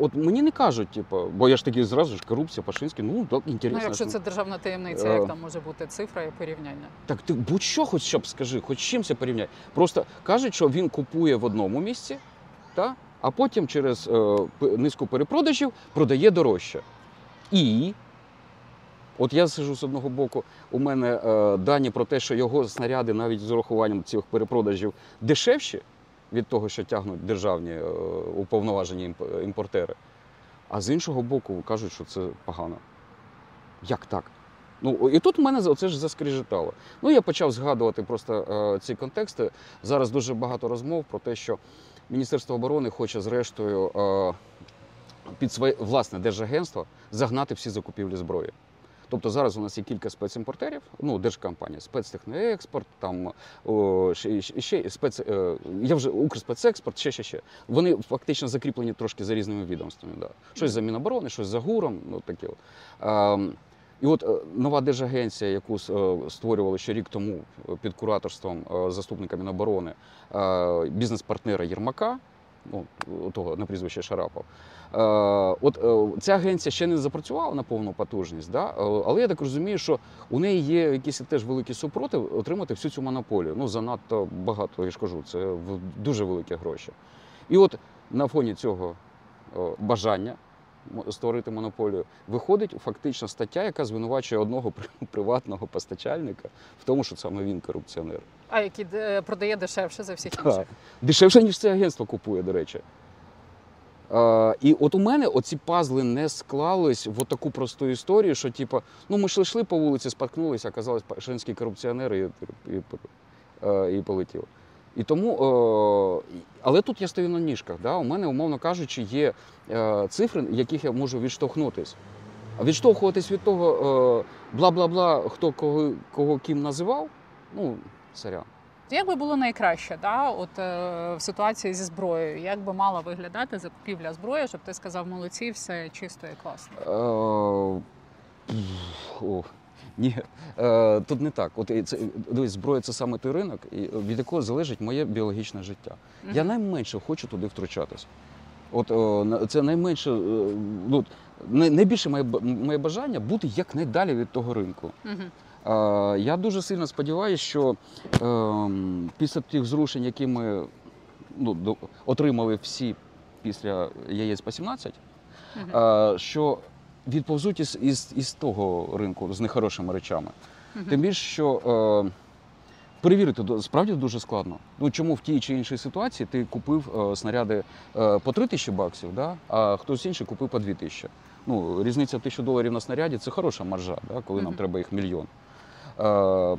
[SPEAKER 1] От мені не кажуть, типу, бо я ж такий зразу ж корупція, Пашинський, ну так
[SPEAKER 2] Ну, якщо це державна таємниця,
[SPEAKER 1] Е.
[SPEAKER 2] як там може бути цифра і порівняння?
[SPEAKER 1] Так ти будь-що хоч щоб скажи, хоч з чим це порівняй. Просто кажуть, що він купує в одному місці, та? а потім через е, низку перепродажів продає дорожче. І от я сижу з одного боку, у мене е, дані про те, що його снаряди навіть з урахуванням цих перепродажів дешевші від того, що тягнуть державні е, уповноважені імпортери. А з іншого боку, кажуть, що це погано. Як так? Ну, і тут в мене це ж заскріжетало. Ну, я почав згадувати просто е, ці контексти. Зараз дуже багато розмов про те, що Міністерство оборони хоче, зрештою, е, під своє власне держагентство загнати всі закупівлі зброї. Тобто зараз у нас є кілька спецімпортерів, ну, держкомпанія, спецтехноекспорт, там ще, ще, спец, е, я вже Укрспецекспорт, ще, ще, ще. Вони фактично закріплені трошки за різними відомствами. Да. Щось за Міноборони, щось за ГУРом, ну таке. Ем, і от е, нова держагенція, яку е, створювали ще рік тому під кураторством заступника Міноборони, бізнес-партнера Єрмака, ну, того на прізвище Шарапов. Е, От е, ця агенція ще не запрацювала на повну потужність, да? е, але я так розумію, що у неї є якийсь теж великий супротив отримати всю цю монополію. Ну, занадто багато, я ж кажу, це дуже великі гроші. І от на фоні цього е, бажання створити монополію, виходить фактично стаття, яка звинувачує одного приватного постачальника в тому, що саме він корупціонер.
[SPEAKER 2] А який е, продає дешевше за всіх
[SPEAKER 1] Так.
[SPEAKER 2] інших?
[SPEAKER 1] Дешевше, ніж це агентство купує, до речі. Е, і от у мене оці пазли не склались в таку просту історію, що типу, ну ми йшли йшли по вулиці, споткнулися, оказалось пашинський корупціонер і, і, і, і полетів. І тому, е, але тут я стою на ніжках. Да? У мене, умовно кажучи, є е, цифри, яких я можу відштовхнутись. А відштовхуватись від того е, бла-бла-бла, хто кого, кого ким називав, ну, сорян.
[SPEAKER 2] Як би було найкраще, да? от е, в ситуації зі зброєю, як би мала виглядати закупівля зброї, щоб ти сказав молодці, все чисто і класно.
[SPEAKER 1] Е. Ні, е, тут не так. От це дивись, зброя це саме той ринок, від якого залежить моє біологічне життя. Я найменше хочу туди втручатись. От о, це найменше, е, ну, найбільше моє, моє бажання бути якнайдалі від того ринку.
[SPEAKER 2] Мгм.
[SPEAKER 1] Е, Я дуже сильно сподіваюся, що ем, після тих зрушень, які ми ну, отримали всі після яєць по 17,
[SPEAKER 2] Мгм.
[SPEAKER 1] е, що відповзуть із, із, із того ринку з нехорошими речами.
[SPEAKER 2] Мгм.
[SPEAKER 1] Тим більше, що е, перевірити справді дуже складно. Ну чому в тій чи іншій ситуації ти купив е, снаряди е, по 3 тисячі баксів, да? а хтось інший купив по 2 тисячі. Ну, різниця тисячу доларів на снаряді це хороша маржа, да? коли нам треба їх мільйон. Е,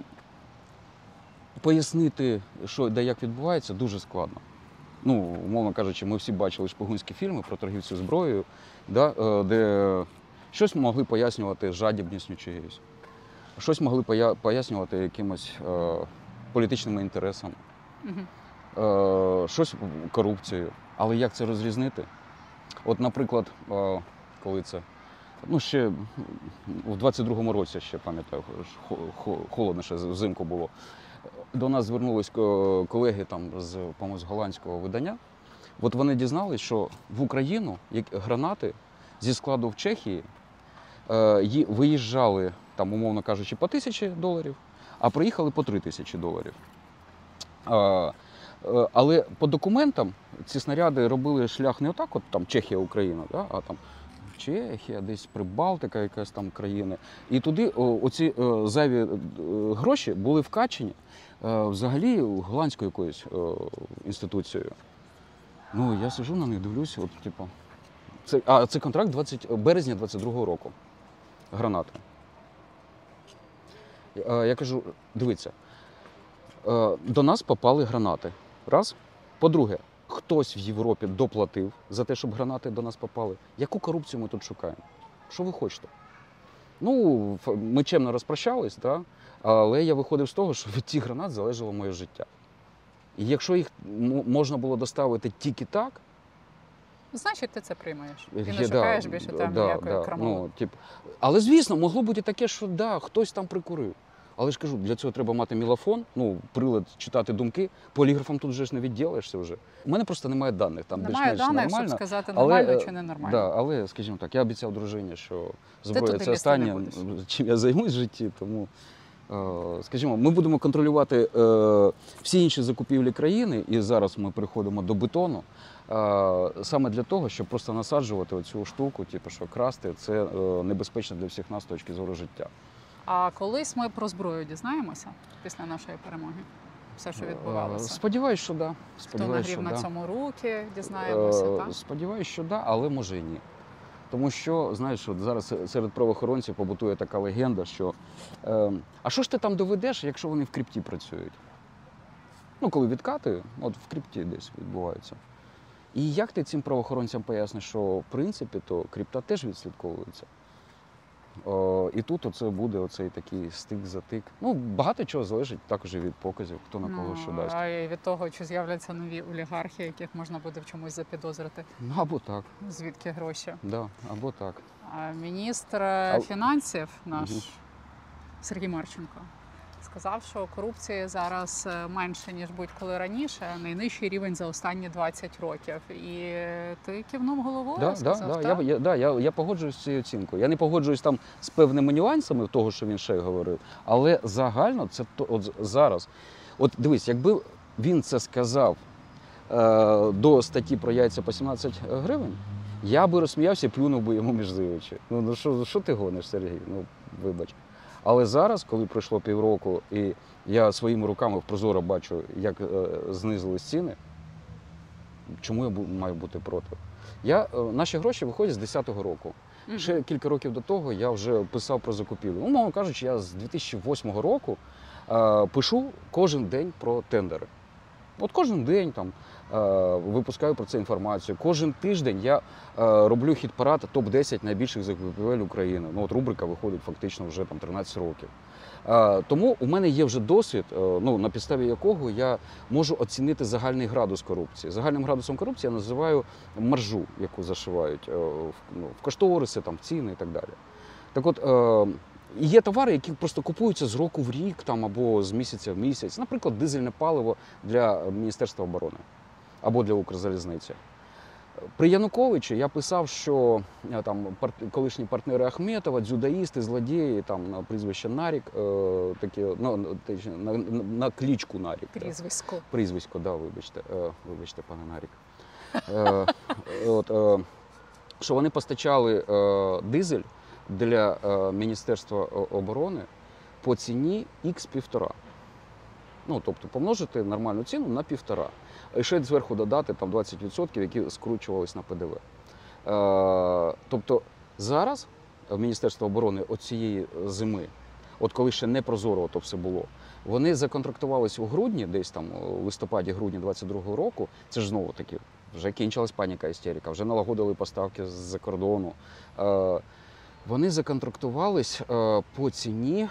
[SPEAKER 1] пояснити, що де як відбувається, дуже складно. Ну, умовно кажучи, ми всі бачили шпигунські фільми про торгівців зброєю, да, е, де щось могли пояснювати жадібністю чиєюсь, щось могли пояснювати якимось е, політичними інтересами, е, щось корупцією. Але як це розрізнити? От, наприклад, е, коли це. Ну, ще в 22-му році ще пам'ятаю, хо- хо- холодно ще взимку було. До нас звернулись колеги там з, з голландського видання. От вони дізнались, що в Україну як гранати зі складу в Чехії виїжджали, там, умовно кажучи, по тисячі доларів, а приїхали по три тисячі доларів. Е, е, але по документам ці снаряди робили шлях не отак, от там Чехія, Україна, да, а там Чехія, десь Прибалтика, якась там країни. І туди оці е, зайві е, гроші були вкачені е, взагалі голландською якоюсь е, інституцією. Ну, я сижу на них, дивлюся, от, типу. Це, а це контракт 20, березня 22-го року. Гранати. Е, Я кажу, дивіться, е, до нас попали гранати. Раз. По-друге, хтось в Європі доплатив за те, щоб гранати до нас попали. Яку корупцію ми тут шукаємо? Що ви хочете? Ну, ми чемно розпрощались, да? але я виходив з того, що від цих гранат залежало моє життя. І якщо їх можна було доставити тільки так,
[SPEAKER 2] Значить, ти це приймаєш.
[SPEAKER 1] Є,
[SPEAKER 2] не шукаєш більше там ніякої крамоли.
[SPEAKER 1] ну, але звісно, могло бути таке, що да, хтось там прикурив. Але ж кажу, для цього треба мати мілофон, ну, прилад читати думки. Поліграфом тут вже ж не відділаєшся вже. У мене просто немає даних. Там
[SPEAKER 2] Немає
[SPEAKER 1] більш-менш
[SPEAKER 2] даних,
[SPEAKER 1] нормально.
[SPEAKER 2] щоб сказати, нормально
[SPEAKER 1] е,
[SPEAKER 2] чи ненормально.
[SPEAKER 1] Да, але, скажімо так, я обіцяв дружині, що зброя це останнє, чим я займусь в житті. Тому, е, скажімо, ми будемо контролювати е, всі інші закупівлі країни, і зараз ми переходимо до бетону. Саме для того, щоб просто насаджувати оцю штуку, типу, що красти це е, небезпечно для всіх нас з точки зору життя.
[SPEAKER 2] А колись ми про зброю дізнаємося після нашої перемоги. Все, що
[SPEAKER 1] Е,
[SPEAKER 2] відбувалося.
[SPEAKER 1] Сподіваюсь, що да.
[SPEAKER 2] Хто нагрів
[SPEAKER 1] що
[SPEAKER 2] на
[SPEAKER 1] да.
[SPEAKER 2] цьому руки, дізнаємося,
[SPEAKER 1] Е,
[SPEAKER 2] так?
[SPEAKER 1] Сподіваюсь, що да, але може і ні. Тому що, знаєш, от зараз серед правоохоронців побутує така легенда, що е, а що ж ти там доведеш, якщо вони в крипті працюють? Ну, коли відкати, от в крипті десь відбуваються. І як ти цим правоохоронцям поясниш, що в принципі то крипта теж відслідковується? О, і тут оце буде оцей такий стик-затик. Ну, багато чого залежить також і від показів, хто на кого що дасть.
[SPEAKER 2] Ну, А і від того, чи з'являться нові олігархи, яких можна буде в чомусь запідозрити,
[SPEAKER 1] Ну, або так,
[SPEAKER 2] звідки гроші.
[SPEAKER 1] да, або так.
[SPEAKER 2] А Міністр
[SPEAKER 1] А-
[SPEAKER 2] фінансів наш
[SPEAKER 1] Мгм.
[SPEAKER 2] Сергій Марченко сказав, що корупції зараз е, менше ніж будь-коли раніше, найнижчий рівень за останні 20 років. І ти кивнув головою.
[SPEAKER 1] Да, да,
[SPEAKER 2] сказав,
[SPEAKER 1] да,
[SPEAKER 2] «Так».
[SPEAKER 1] я, я, да, я, я погоджуюсь з цією оцінкою. Я не погоджуюсь там з певними нюансами того, що він ще говорив, але загально це то, от зараз. От дивись, якби він це сказав е, до статті про яйця по 17 гривень, я би розсміявся і плюнув би йому між очі. Ну, ну що, що ти гониш, Сергій? Ну, вибач. Але зараз, коли пройшло півроку, і я своїми руками в прозоро бачу, як е, знизились ціни, чому я маю бути проти? Я, е, наші гроші виходять з 10-го року.
[SPEAKER 2] Мгм.
[SPEAKER 1] Ще кілька років до того я вже писав про закупівлю. Умовно кажучи, я з 2008 року е, пишу кожен день про тендери. От кожен день там випускаю про це інформацію. Кожен тиждень я е, роблю хіт-парад топ-10 найбільших закупівель України. Ну от рубрика виходить фактично вже там 13 років. Е, тому у мене є вже досвід, е, ну на підставі якого я можу оцінити загальний градус корупції. Загальним градусом корупції я називаю маржу, яку зашивають е, в, ну, в кошториси, там, в ціни і так далі. Так от, е, є товари, які просто купуються з року в рік там, або з місяця в місяць. Наприклад, дизельне паливо для Міністерства оборони або для Укрзалізниці. При Януковичі я писав, що е, там колишні партнери Ахметова, дзюдаїсти, злодії, там на прізвище Нарік, е, такі, ну, точніше, на, на, на клічку Нарік. да.
[SPEAKER 2] Прізвисько.
[SPEAKER 1] Прізвисько, да, вибачте, е, вибачте, пане Нарік. Е, от, е, що вони постачали е, дизель для е, Міністерства оборони по ціні х півтора. Ну, тобто помножити нормальну ціну на півтора. І ще зверху додати там 20%, які скручувались на ПДВ. Е, тобто зараз Міністерство оборони от цієї зими, от коли ще не прозоро то все було, вони законтрактувалися у грудні, десь там у листопаді-грудні 22-го року. Це ж знову таки вже кінчилась паніка істерика, вже налагодили поставки з-за кордону. Е, Вони законтрактувались е, по ціні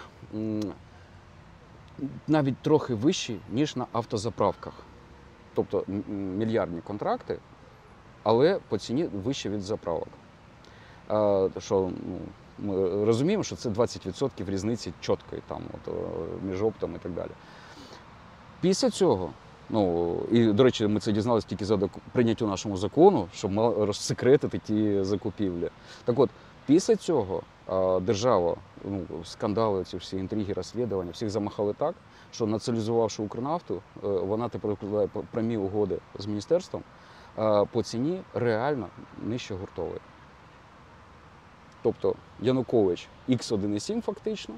[SPEAKER 1] навіть трохи вищі, ніж на автозаправках. Тобто мільярдні контракти, але по ціні вище від заправок. Е, Що ну, ми розуміємо, що це 20% різниці чіткої там, от, е, між оптом і так далі. Після цього, ну і до речі, ми це дізналися тільки за прийняттю нашому закону, щоб розсекретити ті закупівлі. Так от, після цього е, держава, ну, скандали, ці всі інтриги, розслідування, всіх замахали так, що націоналізувавши Укрнафту, е, вона тепер укладає п- прямі угоди з міністерством е, по ціні реально нижче гуртової. Тобто Янукович Х1,7 фактично.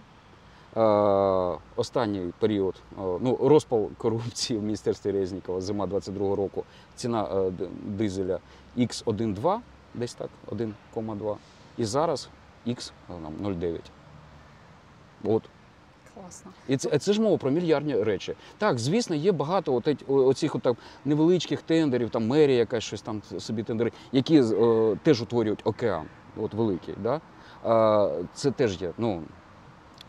[SPEAKER 1] Е, останній період, ну, розпал корупції в міністерстві Резнікова, зима 22-го року, ціна дизеля Х1,2, десь так, 1,2. І зараз Х е, там, 0,9. От. І це, це ж мова про мільярдні речі. Так, звісно, є багато от, оцих от, там, невеличких тендерів, там мерія якась щось там собі тендери, які е, теж утворюють океан, от великий. Да? Е, це теж є. Ну,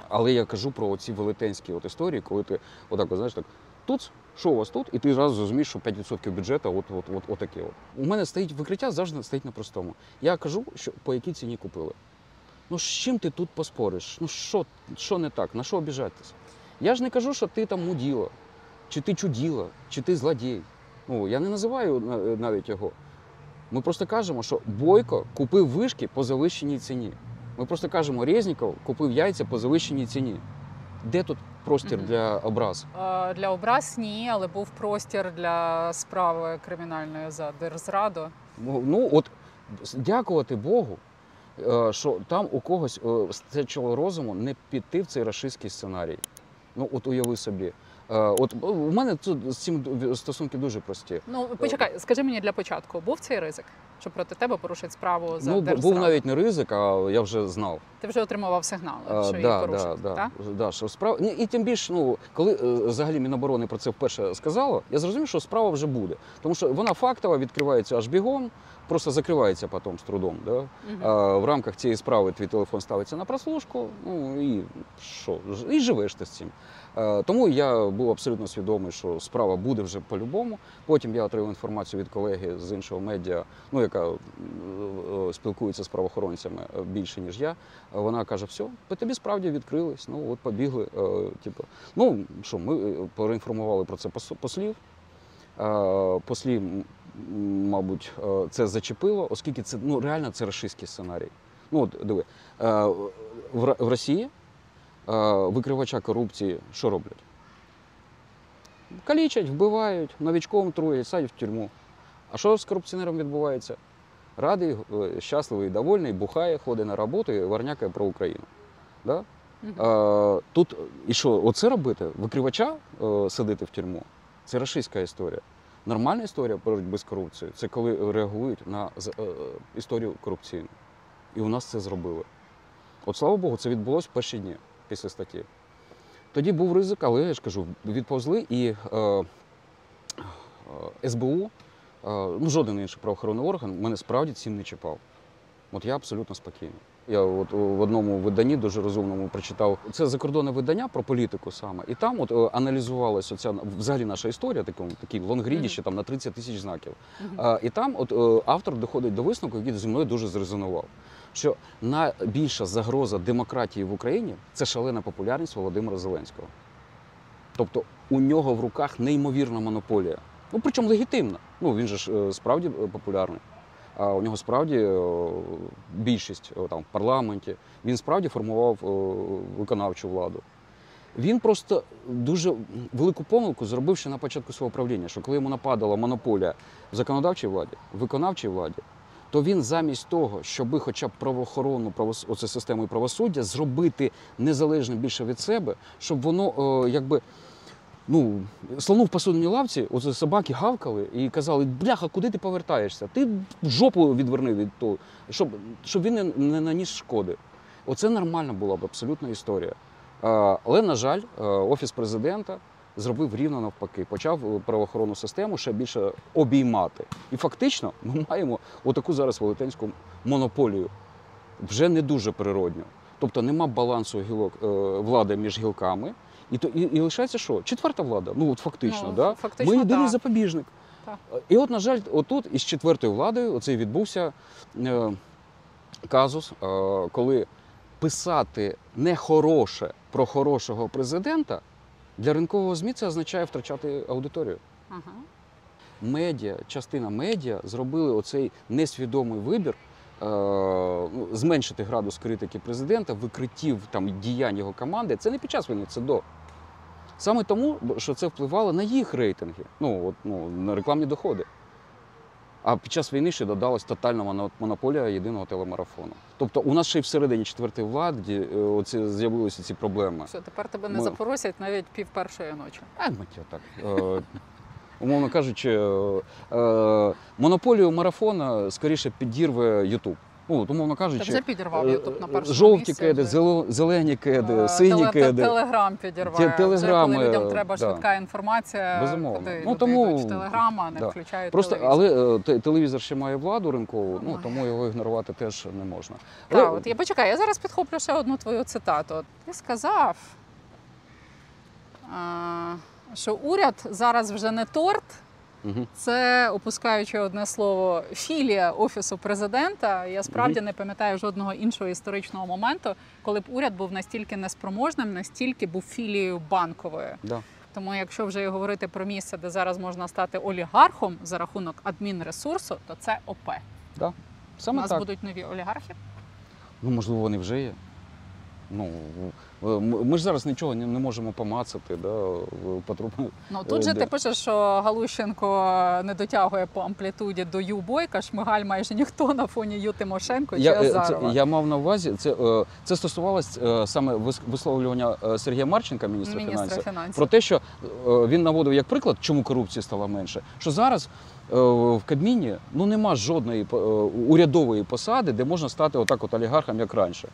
[SPEAKER 1] але я кажу про ці велетенські от історії, коли ти отак, от, знаєш, так, тут, що у вас тут? І ти зразу зрозумієш, що 5% бюджету от, от, от, отаке. От. У мене стоїть викриття завжди стоїть на простому. Я кажу, що по якій ціні купили. Ну з чим ти тут поспориш? Ну що, що не так? На що обіжатися? Я ж не кажу, що ти там муділа, чи ти чуділа, чи ти злодій. Ну, я не називаю навіть його. Ми просто кажемо, що Бойко купив вишки по завищеній ціні. Ми просто кажемо, Резніков купив яйця по завищеній ціні. Де тут простір
[SPEAKER 2] Мгм.
[SPEAKER 1] для образ?
[SPEAKER 2] Е, Для образ ні, але був простір для справи кримінальної за держзраду.
[SPEAKER 1] Ну, ну, от дякувати Богу, е, що там у когось е, стачило розуму не піти в цей рашистський сценарій. Ну, от уяви собі. Е, От у мене тут з цим стосунки дуже прості.
[SPEAKER 2] Ну почекай, скажи мені для початку, був цей ризик, що проти тебе порушать справу за
[SPEAKER 1] Ну,
[SPEAKER 2] держзраду?
[SPEAKER 1] був навіть не ризик, а я вже знав.
[SPEAKER 2] Ти вже отримував сигнали,
[SPEAKER 1] А,
[SPEAKER 2] що її
[SPEAKER 1] да,
[SPEAKER 2] порушать,
[SPEAKER 1] да,
[SPEAKER 2] так?
[SPEAKER 1] да, да, що справа... І тим більше, ну, коли е, взагалі Міноборони про це вперше сказало, я зрозумів, що справа вже буде. Тому що вона фактова, відкривається аж бігом, просто закривається потім з трудом. Да?
[SPEAKER 2] Мгм.
[SPEAKER 1] А, в рамках цієї справи твій телефон ставиться на прослушку, ну і що, і живеш ти з цим. Е, Тому я був абсолютно свідомий, що справа буде вже по-любому. Потім я отримав інформацію від колеги з іншого медіа, ну яка е, е, спілкується з правоохоронцями е, більше, ніж я. Вона каже: все, по тобі справді відкрились. Ну от побігли. Типу, ну що, ми проінформували про це пос- послів. Послі, мабуть, е, це зачепило, оскільки це ну реально це рашистський сценарій. Ну от диви, е, в Росії е, викривача корупції що роблять? Калічать, вбивають, новічком труять, садять в тюрму. А що з корупціонером відбувається? Радий, щасливий, довольний, бухає, ходить на роботу і варнякає про Україну. Да? Тут і що, оце робити? Викривача садити в тюрму? Це рашистська історія. Нормальна історія боротьби з корупцією це коли реагують на е, історію корупційну. І у нас це зробили. От слава Богу, це відбулося в перші дні після статті. Тоді був ризик, але я ж кажу, відповзли і е, е, СБУ, е, ну жоден інший правоохоронний орган мене справді цим не чіпав. От я абсолютно спокійний. Я от в одному виданні дуже розумному прочитав це закордонне видання про політику саме. І там от е, аналізувалася оця взагалі наша історія, такому такий лонгріді, ще там на 30 тисяч знаків. А, і там от е, автор доходить до висновку, який зі мною дуже зрезонував. Що найбільша загроза демократії в Україні це шалена популярність Володимира Зеленського. Тобто у нього в руках неймовірна монополія. Ну причому легітимна. Ну він же ж е, справді е, популярний. А у нього справді е, більшість е, там в парламенті. Він справді формував е, виконавчу владу. Він просто дуже велику помилку зробив ще на початку свого правління, що коли йому нападала монополія в законодавчій владі, в виконавчій владі, то він замість того, щоби хоча б правоохоронну правос... оце систему правосуддя зробити незалежно більше від себе, щоб воно якби. Ну, слону в посудній лавці, оце собаки гавкали і казали, бляха, куди ти повертаєшся? Ти жопу відверни від того, щоб, щоб він не, не наніс шкоди. Оце нормальна була б абсолютно історія. Але, на жаль, офіс президента зробив рівно навпаки, почав е, правоохоронну систему ще більше обіймати. І фактично ми маємо отаку зараз велетенську монополію, вже не дуже природньо. Тобто нема балансу гілок е, влади між гілками. І, то, і, і лишається що? Четверта влада. Ну от фактично,
[SPEAKER 2] Ну,
[SPEAKER 1] да?
[SPEAKER 2] фактично,
[SPEAKER 1] ми єдиний
[SPEAKER 2] так.
[SPEAKER 1] запобіжник.
[SPEAKER 2] Так.
[SPEAKER 1] І от, на жаль, отут із четвертою владою оцей відбувся е, казус, е, коли писати нехороше про хорошого президента для ринкового ЗМІ це означає втрачати аудиторію.
[SPEAKER 2] Ага.
[SPEAKER 1] Медіа, частина медіа зробили оцей несвідомий вибір. е, ну, Зменшити градус критики президента, викриттів там діянь його команди. Це не під час війни, це до. Саме тому, що це впливало на їх рейтинги, ну, от, ну, на рекламні доходи. А під час війни ще додалась тотальна моно- монополія єдиного телемарафону. Тобто у нас ще й всередині четвертої влади е, оці, з'явилися ці проблеми.
[SPEAKER 2] Все, тепер тебе не
[SPEAKER 1] Ми-
[SPEAKER 2] запросять навіть пів першої ночі.
[SPEAKER 1] А, миття так. Е, умовно кажучи, е, монополію марафона скоріше підірве Ютуб. От, умовно
[SPEAKER 2] Ти вже
[SPEAKER 1] кажучи,
[SPEAKER 2] підірвав
[SPEAKER 1] е,
[SPEAKER 2] Ютуб на першому
[SPEAKER 1] жовті
[SPEAKER 2] місці,
[SPEAKER 1] кеди,
[SPEAKER 2] вже.
[SPEAKER 1] зело- зелені кеди,
[SPEAKER 2] Е,
[SPEAKER 1] сині
[SPEAKER 2] теле-
[SPEAKER 1] кеди.
[SPEAKER 2] Телеграм підірває.
[SPEAKER 1] Те- телеграми,
[SPEAKER 2] Вже коли людям треба
[SPEAKER 1] да.
[SPEAKER 2] швидка інформація,
[SPEAKER 1] Безумовно.
[SPEAKER 2] куди
[SPEAKER 1] Ну,
[SPEAKER 2] люди
[SPEAKER 1] тому-
[SPEAKER 2] йдуть в телеграм, а не
[SPEAKER 1] да.
[SPEAKER 2] включають
[SPEAKER 1] Просто,
[SPEAKER 2] телевізор.
[SPEAKER 1] але е, те- телевізор ще має владу ринкову, ну тому його ігнорувати теж не можна.
[SPEAKER 2] Так,
[SPEAKER 1] Але-
[SPEAKER 2] от я почекай, я зараз підхоплю ще одну твою цитату. От Ти сказав, а, що уряд зараз вже не торт, Це опускаючи одне слово, філія офісу президента. Я справді не пам'ятаю жодного іншого історичного моменту, коли б уряд був настільки неспроможним, настільки був філією банковою.
[SPEAKER 1] Да.
[SPEAKER 2] Тому, якщо вже і говорити про місце, де зараз можна стати олігархом за рахунок адмінресурсу, то це ОП. У
[SPEAKER 1] Саме
[SPEAKER 2] нас
[SPEAKER 1] так.
[SPEAKER 2] будуть нові олігархи.
[SPEAKER 1] Ну, можливо, вони вже є. Ну, е, ми ж зараз нічого не, можемо помацати, да, потрібно
[SPEAKER 2] Ну тут
[SPEAKER 1] Е,
[SPEAKER 2] же ти пишеш, що Галущенко не дотягує по амплітуді до Ю Бойка, Шмигаль майже ніхто на фоні Ю Тимошенко чи
[SPEAKER 1] Я, е, це, я мав на увазі, це, е, це стосувалось е, саме вис- висловлювання е, Сергія Марченка, міністра,
[SPEAKER 2] Міністра
[SPEAKER 1] фінансів,
[SPEAKER 2] фінансів.
[SPEAKER 1] про те, що е, він наводив як приклад, чому корупції стало менше. Що зараз е, в Кабміні ну, нема жодної е, урядової посади, де можна стати отак от олігархом, як раніше.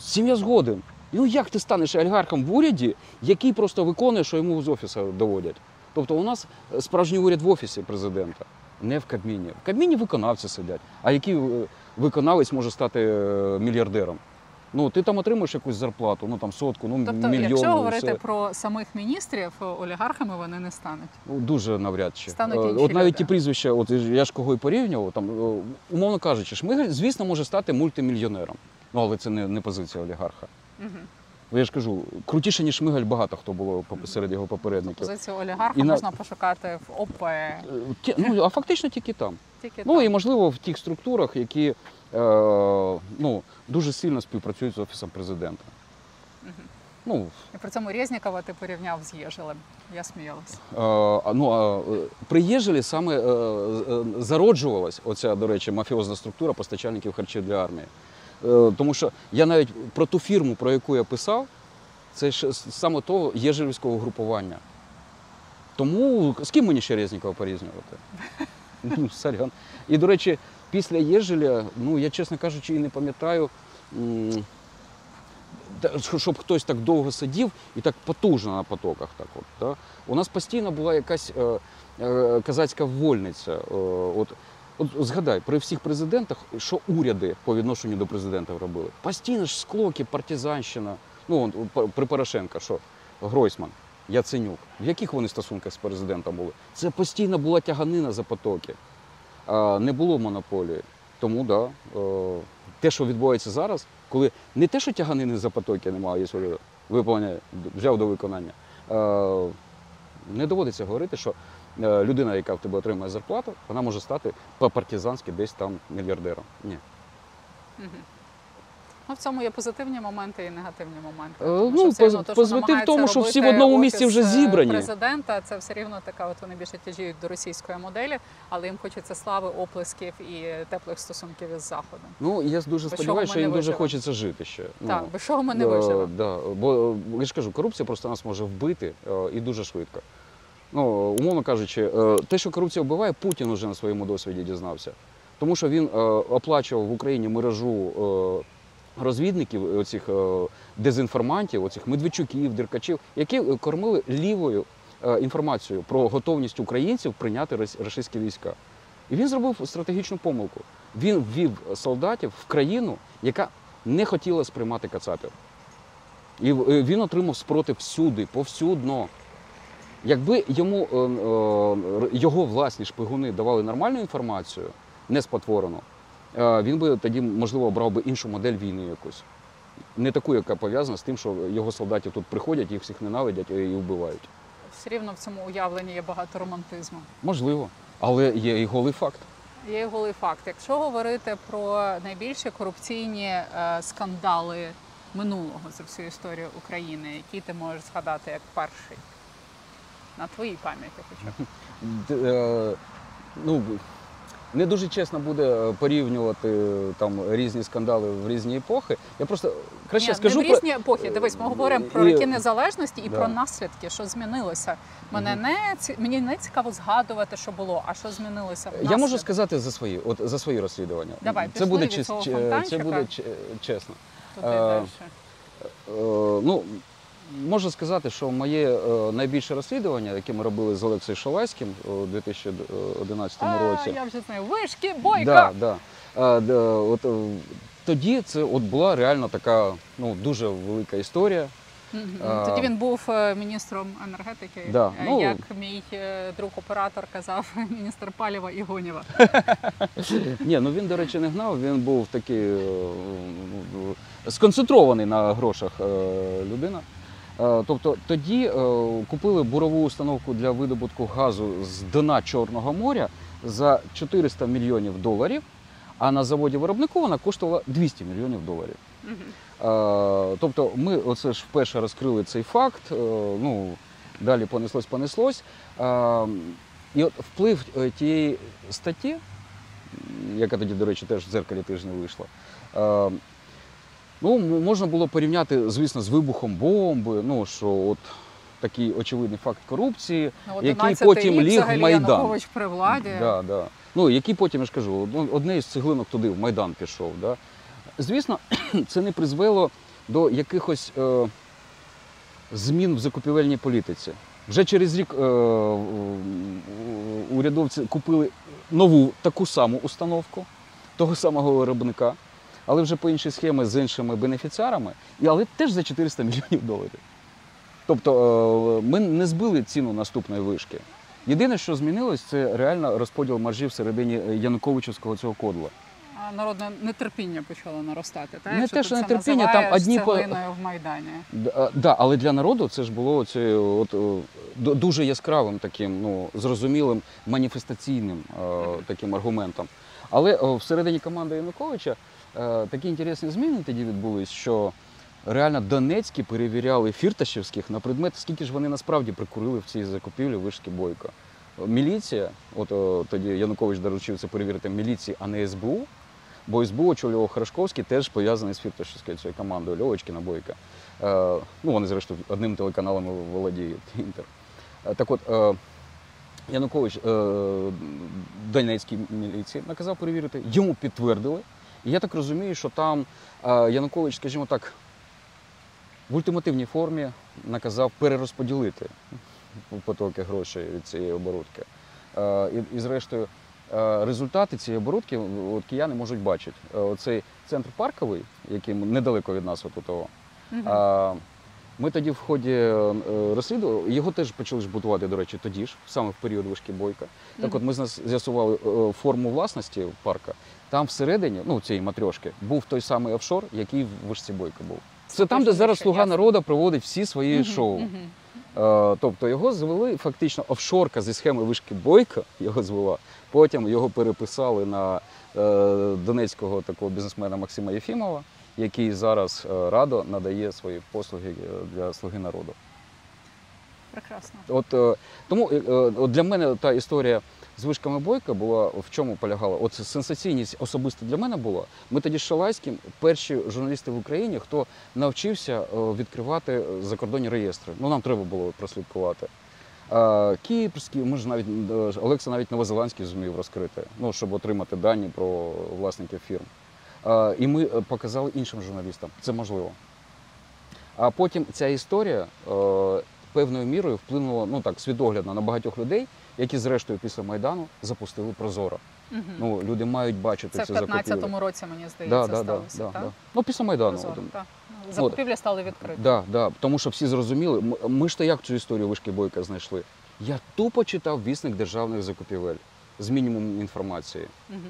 [SPEAKER 1] Цим я згоден. Ну як ти станеш олігархом в уряді, який просто виконує, що йому з офісу доводять? Тобто у нас справжній уряд в офісі президента, не в Кабміні. В Кабміні виконавці сидять. А який е, виконавець може стати е, мільярдером? Ну, ти там отримуєш якусь зарплату, ну там сотку, ну
[SPEAKER 2] Тобто,
[SPEAKER 1] мільйон.
[SPEAKER 2] якщо
[SPEAKER 1] ну,
[SPEAKER 2] говорити
[SPEAKER 1] все.
[SPEAKER 2] про самих міністрів, олігархами вони не стануть.
[SPEAKER 1] Ну, Дуже навряд чи.
[SPEAKER 2] Стануть
[SPEAKER 1] Е,
[SPEAKER 2] інші
[SPEAKER 1] От навіть
[SPEAKER 2] люди.
[SPEAKER 1] ті прізвища, от я ж кого і порівнював, там, е, умовно кажучи, Шмигаль, звісно, може стати мультимільйонером. Ну, але це не, не позиція олігарха.
[SPEAKER 2] Угу.
[SPEAKER 1] Я ж кажу, крутіше, ніж Шмигаль, багато хто було серед його попередників.
[SPEAKER 2] Позицію олігарха
[SPEAKER 1] І на-
[SPEAKER 2] можна пошукати в ОП.
[SPEAKER 1] Е, ті- Ну, а фактично тільки там.
[SPEAKER 2] Тільки
[SPEAKER 1] Ну
[SPEAKER 2] там.
[SPEAKER 1] і можливо в тих структурах, які е, ну, дуже сильно співпрацюють з офісом президента.
[SPEAKER 2] Мгм.
[SPEAKER 1] Ну,
[SPEAKER 2] І при цьому Резнікова ти порівняв з Єжелем. Я сміялась.
[SPEAKER 1] Е, ну, а, е, при Єжелі саме е, е, зароджувалась оця, до речі, мафіозна структура постачальників харчів для армії. Е, Тому що я навіть про ту фірму, про яку я писав, це ж саме того єжелівського групування. Тому з ким мені ще Резнікова порівнювати? Ну, сорян. І, до речі, після Єжеля, ну я, чесно кажучи, і не пам'ятаю, щоб хтось так довго сидів і так потужно на потоках. Так от, да? У нас постійно була якась е, е, казацька вольниця. Е, от, От згадай, при всіх президентах, що уряди по відношенню до президента робили? Постійно ж склоки, партизанщина. Ну, при Порошенка, що Гройсман, Яценюк. В яких вони стосунках з президентом були? Це постійно була тяганина за потоки. Не було монополії. Тому да, е, те, що відбувається зараз, коли не те, що тяганини за потоки немає, якщо виповнення, взяв до виконання. е, не доводиться говорити, що е, людина, яка в тебе отримує зарплату, вона може стати по-партизанськи десь там мільярдером. Ні.
[SPEAKER 2] Ну, в цьому є позитивні моменти і негативні моменти.
[SPEAKER 1] Е,
[SPEAKER 2] Тому
[SPEAKER 1] ну,
[SPEAKER 2] що рівно то,
[SPEAKER 1] позитив в тому, що всі в одному місці вже
[SPEAKER 2] е,
[SPEAKER 1] зібрані.
[SPEAKER 2] Президента це все рівно така, от вони більше тяжіють до російської моделі, але їм хочеться слави, оплесків і теплих стосунків із заходом.
[SPEAKER 1] Ну я дуже
[SPEAKER 2] Без
[SPEAKER 1] сподіваюся, що їм дуже хочеться жити ще.
[SPEAKER 2] Так,
[SPEAKER 1] Ну,
[SPEAKER 2] без чого ми не виживемо.
[SPEAKER 1] Да, бо е, я ж кажу, корупція просто нас може вбити і дуже швидко. Ну, умовно кажучи, те, що корупція вбиває, Путін уже на своєму досвіді дізнався. Тому що він е, оплачував в Україні мережу е, розвідників, оцих е, дезінформантів, оцих медведчуків, деркачів, які е, кормили лівою е, інформацією про готовність українців прийняти російські війська. І він зробив стратегічну помилку. Він ввів солдатів в країну, яка не хотіла сприймати кацапів. І е, він отримав спротив всюди, повсюдно. Якби йому е, е, його власні шпигуни давали нормальну інформацію, не спотворену, е, він би тоді, можливо, обрав би іншу модель війни якусь. Не таку, яка пов'язана з тим, що його солдати тут приходять, їх всіх ненавидять е, і вбивають.
[SPEAKER 2] Все рівно в цьому уявленні є багато романтизму.
[SPEAKER 1] Можливо. Але є і голий факт.
[SPEAKER 2] Є і голий факт. Якщо говорити про найбільші корупційні е, скандали минулого за всю історію України, які ти можеш згадати як перший? На твоїй пам'яті хоча б.
[SPEAKER 1] Е, ну, не дуже чесно буде е, порівнювати е, там різні скандали в різні епохи. Я просто краще
[SPEAKER 2] Ні,
[SPEAKER 1] скажу
[SPEAKER 2] не в
[SPEAKER 1] про-
[SPEAKER 2] різні епохи. Дивись, ми говоримо про
[SPEAKER 1] І-
[SPEAKER 2] роки незалежності і
[SPEAKER 1] Да.
[SPEAKER 2] про наслідки, що змінилося. Мене
[SPEAKER 1] Мгм.
[SPEAKER 2] не ці- мені не цікаво згадувати, що було, а що змінилося.
[SPEAKER 1] Я можу сказати за свої, от за свої розслідування.
[SPEAKER 2] Давай,
[SPEAKER 1] це буде
[SPEAKER 2] від
[SPEAKER 1] чес-
[SPEAKER 2] цього
[SPEAKER 1] це буде чесно.
[SPEAKER 2] Туди
[SPEAKER 1] е,
[SPEAKER 2] далі.
[SPEAKER 1] Е, ну, можу сказати, що моє е, найбільше розслідування, яке ми робили з Олексієм Шалаським у 2011
[SPEAKER 2] А,
[SPEAKER 1] році.
[SPEAKER 2] я вже знаю. Вишки, бойка!
[SPEAKER 1] Да, да. А, да, от, е, тоді це от була реально така ну, дуже велика історія.
[SPEAKER 2] Тоді він був е, міністром енергетики,
[SPEAKER 1] Да,
[SPEAKER 2] е,
[SPEAKER 1] ну-
[SPEAKER 2] як мій е, друг оператор казав, міністр паліва і гонєва.
[SPEAKER 1] Ні, ну він, до речі, не гнав, він був такий е, е, сконцентрований на грошах е, людина. Е, Тобто тоді е, купили бурову установку для видобутку газу з дна Чорного моря за 400 мільйонів доларів, а на заводі виробнику вона коштувала 200 мільйонів доларів. Е, Тобто ми оце ж вперше розкрили цей факт. Ну, далі понеслось, понеслось. І от вплив тієї статті, яка тоді, до речі, теж в дзеркалі тижня вийшла. Ну, можна було порівняти, звісно, з вибухом бомби. Ну, що от такий очевидний факт корупції,
[SPEAKER 2] Ну,
[SPEAKER 1] який потім ліг в Майдан.
[SPEAKER 2] Янукович при владі.
[SPEAKER 1] Да, да. Ну, який потім, я ж кажу, одне із цеглинок туди, в Майдан пішов. Да? Звісно, це не призвело до якихось е, змін в закупівельній політиці. Вже через рік е, урядовці купили нову таку саму установку того самого виробника, але вже по іншій схемі з іншими бенефіціарами, і, але теж за 400 мільйонів доларів. Тобто е, ми не збили ціну наступної вишки. Єдине, що змінилось, це реально розподіл маржі всередині е, Януковичівського цього кодла.
[SPEAKER 2] А народне нетерпіння почало наростати. Та?
[SPEAKER 1] Не те, що нетерпіння, там одні по-
[SPEAKER 2] в Майдані.
[SPEAKER 1] Д- Да, але для народу це ж було це от, е, дуже яскравим таким, ну, зрозумілим маніфестаційним е, таким аргументом. Але всередині команди Януковича е, такі інтересні зміни тоді відбулись, що реально Донецькі перевіряли фірташівських на предмет, скільки ж вони насправді прикурили в цій закупівлі вишки Бойко. Міліція, от е, тоді Янукович доручив це перевірити міліції, а не СБУ. Бо СБУ очолював Харашковський, теж пов'язаний з фірташівською цією командою Льовочкіна Бойка. Е, ну, вони, зрештою, одним телеканалом володіють Інтер. Е, так от, е, Янукович е, Донецькій міліції наказав перевірити, йому підтвердили. І я так розумію, що там е, Янукович, скажімо так, в ультимативній формі наказав перерозподілити потоки грошей від цієї оборудки. Е, і, і зрештою, е, результати цієї оборудки от, кияни можуть бачити. Е, Оцей центр парковий, який недалеко від нас, от того.
[SPEAKER 2] Мгм.
[SPEAKER 1] А, ми тоді в ході е, розслідування, його теж почали ж будувати, до речі, тоді ж, саме в період вишки Бойка. Так от ми з- з'ясували е, форму власності парка. Там всередині, ну цієї матрьошки, був той самий офшор, який в вишці Бойка був. Це там, де зараз Слуга народу проводить всі свої шоу. Е, Тобто його звели фактично офшорка зі схеми вишки Бойка, його звела. Потім його переписали на е, донецького такого бізнесмена Максима Єфімова, який зараз е, радо надає свої послуги е, для слуги народу.
[SPEAKER 2] Прекрасно.
[SPEAKER 1] От е, тому от для мене та історія з вишками Бойка була в чому полягала? От сенсаційність особисто для мене була. Ми тоді з Шалайським перші журналісти в Україні, хто навчився відкривати закордонні реєстри. Ну нам треба було прослідкувати. Е, Кіпрські, ми ж навіть Олекса навіть новозеландський зумів розкрити, ну щоб отримати дані про власників фірм. Е, І ми е, показали іншим журналістам. Це можливо. А потім ця історія е, певною мірою вплинула ну так свідоглядно на багатьох людей, які зрештою після майдану запустили Прозоро.
[SPEAKER 2] Мгм.
[SPEAKER 1] Ну люди мають бачити
[SPEAKER 2] Це в
[SPEAKER 1] ці закупівлі.
[SPEAKER 2] 15-му році, мені здається,
[SPEAKER 1] Да, да,
[SPEAKER 2] сталося,
[SPEAKER 1] да,
[SPEAKER 2] так?
[SPEAKER 1] да. Ну після майдану.
[SPEAKER 2] Прозоро, так. Закупівлі стали відкриті.
[SPEAKER 1] Да, да, тому що всі зрозуміли. Ми ж то як цю історію вишки Бойка знайшли. Я тупо читав вісник державних закупівель з мінімумом інформації.
[SPEAKER 2] Мгм.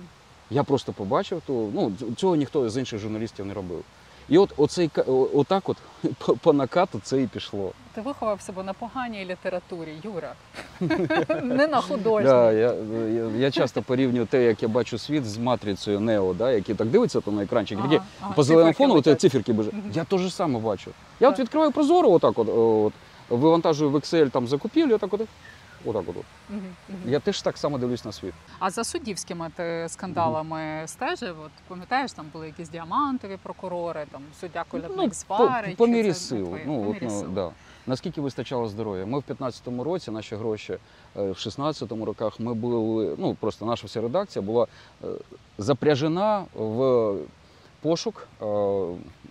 [SPEAKER 1] Я просто побачив, то ну цього ніхто з інших журналістів не робив. І от оцей отак, от по, по накату це і пішло.
[SPEAKER 2] Ти виховав себе на поганій літературі, Юра. Не на художній.
[SPEAKER 1] Да, я, я, я часто порівнюю те, як я бачу світ з матрицею Нео, да, які так дивиться то на екранчик,
[SPEAKER 2] Ага,
[SPEAKER 1] такі
[SPEAKER 2] ага,
[SPEAKER 1] по зеленому фону циферки біжать. Я те ж саме бачу. Я от відкриваю прозоро, отак от, от вивантажую в Excel там закупівлю, отак от. Отак от.
[SPEAKER 2] Мгм, мгм.
[SPEAKER 1] Я теж так само дивлюсь на світ.
[SPEAKER 2] А за суддівськими ти скандалами стежив? От пам'ятаєш, там були якісь діамантові прокурори, там суддя
[SPEAKER 1] Ну, по,
[SPEAKER 2] Сварич.
[SPEAKER 1] по
[SPEAKER 2] чи
[SPEAKER 1] мірі сил. Ну,
[SPEAKER 2] По
[SPEAKER 1] от, ну, да. Наскільки вистачало здоров'я? Ми в 15-му році наші гроші, е, в 16-му роках ми були, ну просто наша вся редакція була е, запряжена в пошук е,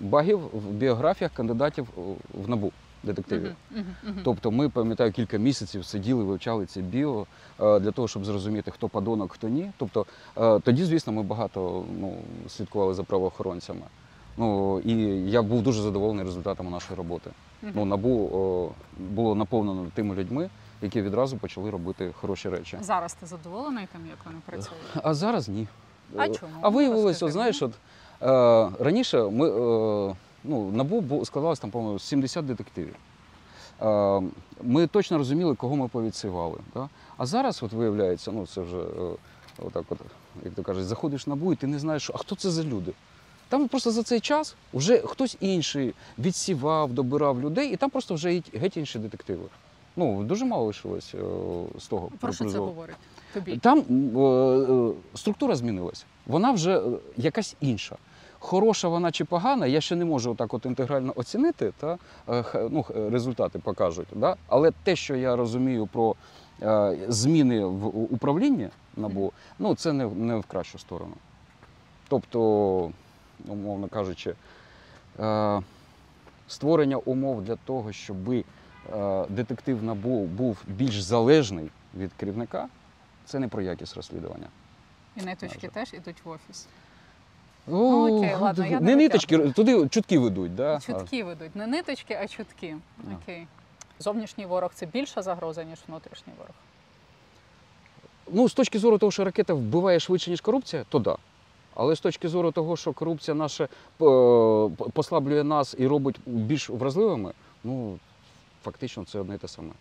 [SPEAKER 1] багів в біографіях кандидатів в набу детективів.
[SPEAKER 2] Мгм, мгм, мгм.
[SPEAKER 1] Тобто ми, пам'ятаю, кілька місяців сиділи, вивчали це біо е, для того, щоб зрозуміти, хто подонок, хто ні. Тобто е, тоді, звісно, ми багато ну, слідкували за правоохоронцями. Ну і я був дуже задоволений результатами нашої роботи.
[SPEAKER 2] Мгм.
[SPEAKER 1] Ну, набу о, було наповнено тими людьми, які відразу почали робити хороші речі.
[SPEAKER 2] Зараз ти задоволений тим, як вони працюють?
[SPEAKER 1] А зараз ні.
[SPEAKER 2] А
[SPEAKER 1] Е,
[SPEAKER 2] чому?
[SPEAKER 1] А
[SPEAKER 2] Розкажи
[SPEAKER 1] от знаєш, от е, раніше ми е, ну, набу бу- складалось там, по-моєму, 70 детективів. Е, ми точно розуміли, кого ми повідсивали. Да? А зараз, от виявляється, ну це вже е, отак, от, як то кажуть, заходиш в набу, і ти не знаєш, що- а хто це за люди. Там просто за цей час вже хтось інший відсівав, добирав людей, і там просто вже геть- інші детективи. Ну, дуже мало лишилось е, з того.
[SPEAKER 2] Про що це говорить? Тобі?
[SPEAKER 1] Там е, е, структура змінилася. Вона вже якась інша. Хороша вона чи погана, я ще не можу так от інтегрально оцінити, та е, ну, результати покажуть. Да? Але те, що я розумію про е, зміни в управлінні НАБУ, ну це не, в- не в кращу сторону. Тобто, умовно кажучи, е, створення умов для того, щоб детектив НАБУ був більш залежний від керівника, це не про якість розслідування.
[SPEAKER 2] І ниточки
[SPEAKER 1] Може.
[SPEAKER 2] теж ідуть в офіс.
[SPEAKER 1] О,
[SPEAKER 2] окей, ладно, я не
[SPEAKER 1] не ниточки, туди чутки ведуть. Да?
[SPEAKER 2] Чутки ведуть. Не ниточки, а чутки.
[SPEAKER 1] Да.
[SPEAKER 2] Окей. Зовнішній ворог це більша загроза, ніж внутрішній ворог.
[SPEAKER 1] Ну, з точки зору того, що ракета вбиває швидше, ніж корупція, то да. Але з точки зору того, що корупція наша е, послаблює нас і робить більш вразливими, ну фактично це одне і те саме.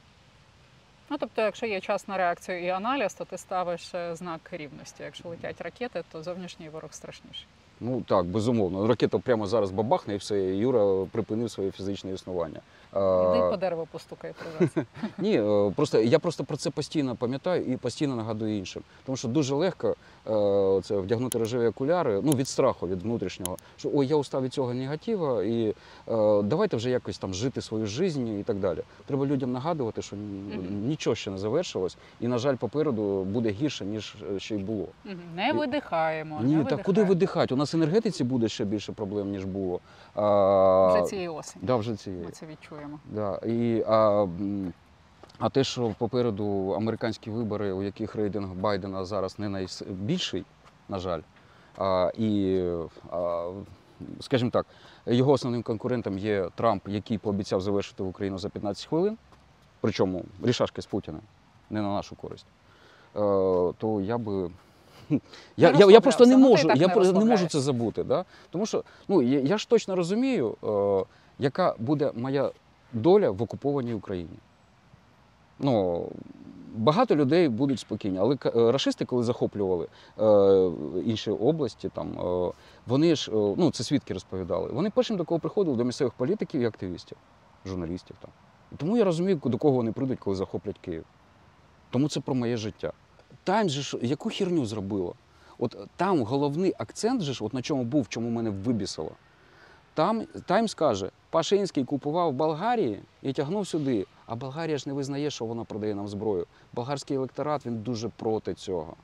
[SPEAKER 2] Ну тобто, якщо є час на реакцію і аналіз, то ти ставиш е, знак рівності. Якщо летять ракети, то зовнішній ворог страшніший.
[SPEAKER 1] Ну так, безумовно. Ракета прямо зараз бабахне і все, Юра припинив своє фізичне існування.
[SPEAKER 2] Іди по дереву постукай три рази.
[SPEAKER 1] Ні, е, просто я просто про це постійно пам'ятаю і постійно нагадую іншим. Тому що дуже легко е, це вдягнути рожеві окуляри, ну від страху, від внутрішнього. Що ой, я устав від цього негатива, і е, давайте вже якось там жити свою життя і так далі. Треба людям нагадувати, що нічого ще не завершилось, і, на жаль, попереду буде гірше, ніж ще й було.
[SPEAKER 2] Не видихаємо.
[SPEAKER 1] Ні,
[SPEAKER 2] не
[SPEAKER 1] так куди видихати? У нас енергетиці буде ще більше проблем, ніж було. А,
[SPEAKER 2] Вже цієї осені.
[SPEAKER 1] Да, вже цієї.
[SPEAKER 2] Ми це відчуємо.
[SPEAKER 1] Да. І, а, А те, що попереду американські вибори, у яких рейтинг Байдена зараз не найбільший, на жаль, а, і, а, скажімо так, його основним конкурентом є Трамп, який пообіцяв завершити в Україну за 15 хвилин, причому рішашки з Путіним, не на нашу користь, е, то я би. Я, я, я просто не.
[SPEAKER 2] Ну,
[SPEAKER 1] можу, я
[SPEAKER 2] не
[SPEAKER 1] не можу це забути. Да? Тому що ну, я, я ж точно розумію, е, яка буде моя доля в окупованій Україні. Ну, багато людей будуть спокійні, але е, рашисти, коли захоплювали е, інші області, там, е, вони ж, е, ну, це свідки розповідали, вони першим до кого приходили до місцевих політиків і активістів, журналістів. Там. Тому я розумію, до кого вони прийдуть, коли захоплять Київ. Тому це про моє життя. Таймс же ж яку херню зробило? От там головний акцент, же ж, от на чому був, чому мене вибісило. Там Таймс каже, Пашинський купував в Болгарії і тягнув сюди. А Болгарія ж не визнає, що вона продає нам зброю. Болгарський електорат він дуже проти цього.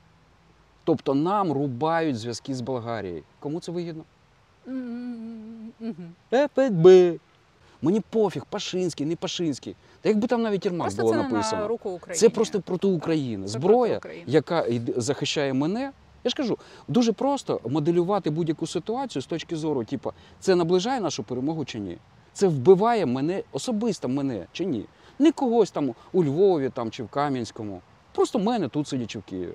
[SPEAKER 1] Тобто нам рубають зв'язки з Болгарією. Кому це вигідно? ФСБ. Мені пофіг, Пашинський, не Пашинський. Та якби там навіть Єрмак було
[SPEAKER 2] це
[SPEAKER 1] написано.
[SPEAKER 2] на руку України.
[SPEAKER 1] Це просто проти України.
[SPEAKER 2] Це
[SPEAKER 1] Зброя,
[SPEAKER 2] проти України.
[SPEAKER 1] яка захищає мене. Я ж кажу, дуже просто моделювати будь-яку ситуацію з точки зору, типу, це наближає нашу перемогу чи ні? Це вбиває мене, особисто мене чи ні? Не когось там у Львові там, чи в Кам'янському. Просто мене тут сидячи в Києві.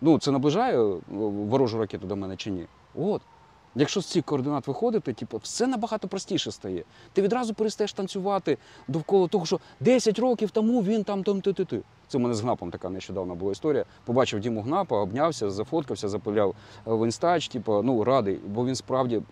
[SPEAKER 1] Ну, це наближає е, ворожу ракету до мене чи ні? От. Якщо з цих координат виходити, типу, все набагато простіше стає. Ти відразу перестаєш танцювати довкола того, що 10 років тому він там там ти ти ти Це в мене з Гнапом така нещодавно була історія. Побачив Діму Гнапа, обнявся, зафоткався, запиляв е, в інстач, типу, ну радий, бо він справді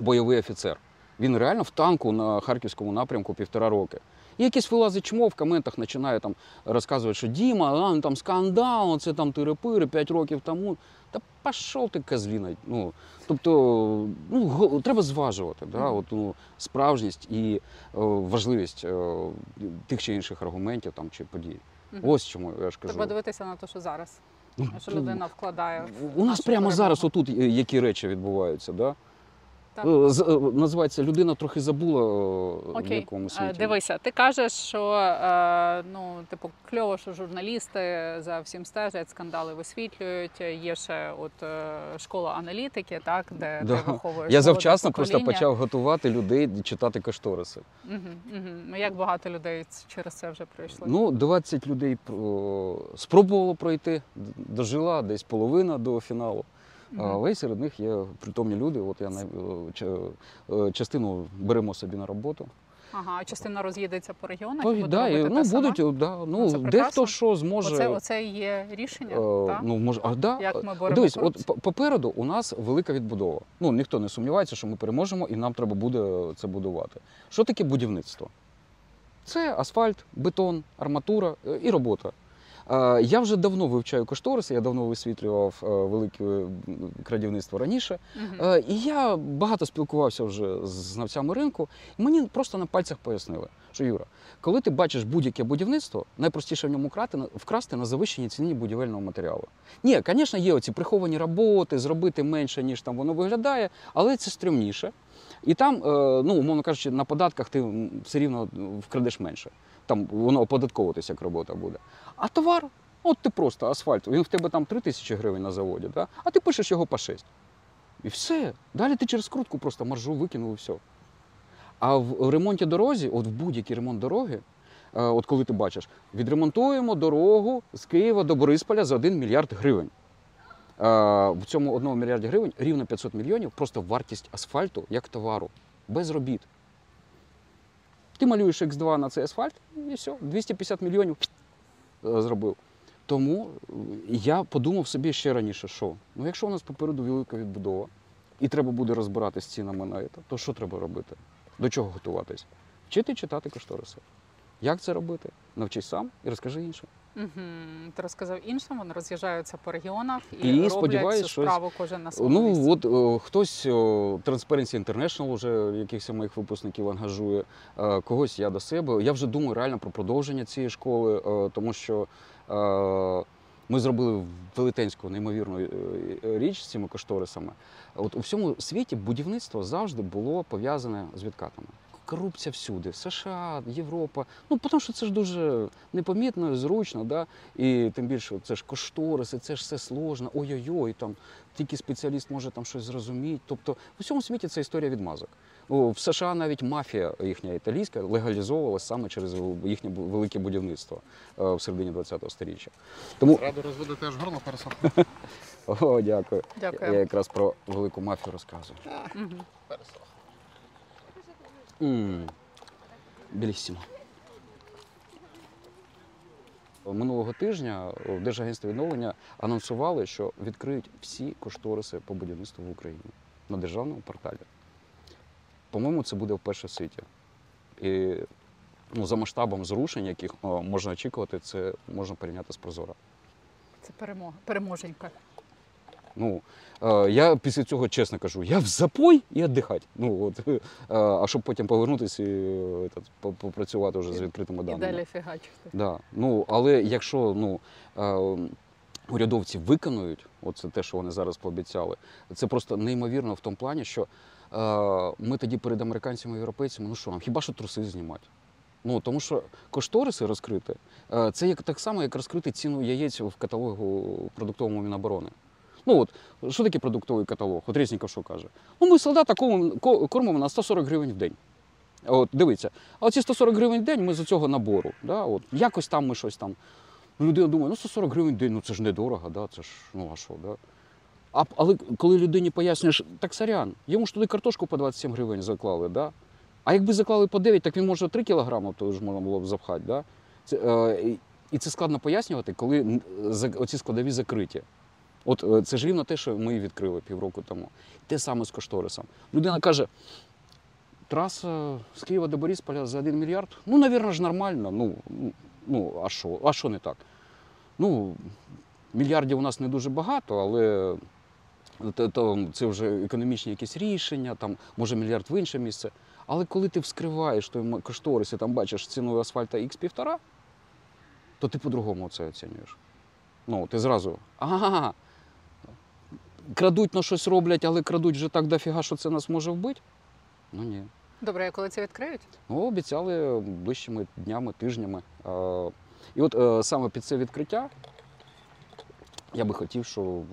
[SPEAKER 1] бойовий офіцер. Він реально в танку на харківському напрямку півтора роки. І якийсь вилазить чмо в коментах починає там розказувати, що Діма, а, ну, там скандал, це там тири-пири 5 років тому. Та пішов ти козліна. Ну, тобто, ну, треба зважувати да, от, ну, справжність і е, важливість е, тих чи інших аргументів там, чи подій.
[SPEAKER 2] Мгм.
[SPEAKER 1] Ось чому я ж кажу.
[SPEAKER 2] Треба дивитися на те, що зараз.
[SPEAKER 1] Ну,
[SPEAKER 2] Що людина вкладає.
[SPEAKER 1] У нас прямо
[SPEAKER 2] перемогу.
[SPEAKER 1] зараз отут е, які речі відбуваються. Да?
[SPEAKER 2] Так.
[SPEAKER 1] Е, з- е, Називається людина трохи забула е, в
[SPEAKER 2] Окей,
[SPEAKER 1] якому
[SPEAKER 2] Е,
[SPEAKER 1] світі.
[SPEAKER 2] дивися, ти кажеш, що ну, типу, кльово, що журналісти за всім стежать, скандали висвітлюють. Є ще от школа аналітики, так, де
[SPEAKER 1] Да.
[SPEAKER 2] ти виховуєш.
[SPEAKER 1] Я завчасно просто почав готувати людей читати кошториси.
[SPEAKER 2] Угу, угу. Як багато людей через це вже пройшли?
[SPEAKER 1] Ну, 20 людей спробувало пройти, дожила десь половина до фіналу. Але серед них є притомні люди. От я е, е, частину беремо собі на роботу.
[SPEAKER 2] Ага, а частина роз'їдеться по регіонах
[SPEAKER 1] То,
[SPEAKER 2] і буде
[SPEAKER 1] да,
[SPEAKER 2] робити
[SPEAKER 1] ну,
[SPEAKER 2] те
[SPEAKER 1] будуть, е, да,
[SPEAKER 2] Ну,
[SPEAKER 1] ну,
[SPEAKER 2] це
[SPEAKER 1] дехто що зможе.
[SPEAKER 2] Оце, оце і є рішення,
[SPEAKER 1] Е,
[SPEAKER 2] так?
[SPEAKER 1] Ну, може, а, да.
[SPEAKER 2] Як ми боремося
[SPEAKER 1] Дивись, от попереду у нас велика відбудова. Ну, ніхто не сумнівається, що ми переможемо і нам треба буде це будувати. Що таке будівництво? Це асфальт, бетон, арматура і робота. Я вже давно вивчаю кошториси, я давно висвітлював е, велике крадівництво раніше. Е, І я багато спілкувався вже з знавцями ринку, і мені просто на пальцях пояснили, що Юра, коли ти бачиш будь-яке будівництво, найпростіше в ньому крати, вкрасти на завищеній ціні будівельного матеріалу. Ні, звісно, є оці приховані роботи, зробити менше, ніж там воно виглядає, але це стрімніше. І там, е, ну, умовно кажучи, на податках ти все рівно вкрадеш менше. Там воно оподатковуватися як робота буде. А товар, от ти просто асфальт, він в тебе там 3 тисячі гривень на заводі, да? а ти пишеш його по 6. І все. Далі ти через крутку просто маржу викинув і все. А в ремонті дорозі, от в будь-який ремонт дороги, е, от коли ти бачиш, відремонтуємо дорогу з Києва до Борисполя за 1 мільярд гривень. Е, В цьому 1 мільярді гривень рівно 500 мільйонів просто вартість асфальту як товару, без робіт. Ти малюєш X2 на цей асфальт, і все, 250 мільйонів зробив. Тому е, я подумав собі ще раніше, що ну якщо у нас попереду велика відбудова, і треба буде розбиратися з цінами на це, то що треба робити? До чого готуватись? Вчити читати кошториси. Як це робити? Навчись сам і розкажи іншим.
[SPEAKER 2] Мгм. Ти розказав іншим, вони роз'їжджаються по регіонах і,
[SPEAKER 1] І
[SPEAKER 2] роблять цю
[SPEAKER 1] щось-
[SPEAKER 2] справу кожен на своєму
[SPEAKER 1] Ну
[SPEAKER 2] місці.
[SPEAKER 1] от о, хтось о, Transparency International вже якихось моїх випускників ангажує, е, когось я до себе. Я вже думаю реально про продовження цієї школи, е, тому що е, ми зробили велетенську неймовірну е, е, річ з цими кошторисами. От у всьому світі будівництво завжди було пов'язане з відкатами. Корупція всюди. США, Європа. Ну, тому що це ж дуже непомітно, зручно, да? і тим більше це ж кошториси, це ж все сложно. Ой-ой-ой, там тільки спеціаліст може там щось зрозуміти. Тобто в усьому світі це історія відмазок. В США навіть мафія їхня італійська легалізовувалась саме через їхнє велике будівництво е, в середині ХХ століття. Тому
[SPEAKER 3] Раду розводити аж горло пересохло.
[SPEAKER 1] о, дякую.
[SPEAKER 2] Дякую.
[SPEAKER 1] Я якраз про велику мафію розказую.
[SPEAKER 3] Пересох.
[SPEAKER 1] М, Беліссимо. Минулого тижня в відновлення анонсували, що відкриють всі кошториси по будівництву в Україні на державному порталі. По-моєму, це буде вперше в світі. І ну, за масштабом зрушень, яких можна очікувати, це можна порівняти з Прозоро.
[SPEAKER 2] Це перемога, переможенька.
[SPEAKER 1] Ну, е, я після цього чесно кажу, я в запой і віддихати. Ну, от, е, а щоб потім повернутися і е, попрацювати вже з відкритими
[SPEAKER 2] І
[SPEAKER 1] даними.
[SPEAKER 2] далі фігачити.
[SPEAKER 1] Да. Ну, але якщо ну, е, урядовці виконують оце те, що вони зараз пообіцяли, це просто неймовірно в тому плані, що е, ми тоді перед американцями і європейцями, ну що нам, хіба що труси знімати? Ну, тому що кошториси розкрити, це як, так само, як розкрити ціну яєць в каталогу продуктовому Міноборони. Ну от, що таке продуктовий каталог? От Резніков що каже? Ну, ми солдата кормимо- на 140 гривень в день. От, дивіться, а оці 140 гривень в день ми з цього набору. Да? От, якось там ми щось там. Ну, Людина думає, ну 140 гривень в день, ну це ж недорого, да? це ж, ну а що, да? А, але коли людині пояснюєш, так сорян, йому ж туди картошку по 27 гривень заклали, да? а якби заклали по 9, так він може 3 кілограми, то ж можна було б запхати. Да? Це, е, і це складно пояснювати, коли оці складові закриті. От е, це ж рівно те, що ми відкрили півроку тому. Те саме з кошторисом. Людина каже: траса з Києва до Борисполя за 1 мільярд. Ну, навірно ж нормально. Ну, ну а що? А що не так? Ну, мільярдів у нас не дуже багато, але то, то, це вже економічні якісь рішення, там, може мільярд в інше місце. Але коли ти вскриваєш той кошторис і там бачиш ціну асфальта х півтора, то ти по-другому це оцінюєш. Ну, ти зразу. Ага. Крадуть, ну щось роблять, але крадуть вже так дофіга, що це нас може вбити? Ну ні.
[SPEAKER 2] Добре, а коли це відкриють?
[SPEAKER 1] Ну, обіцяли ближчими днями, тижнями. Е, І от е, саме під це відкриття я би хотів, щоб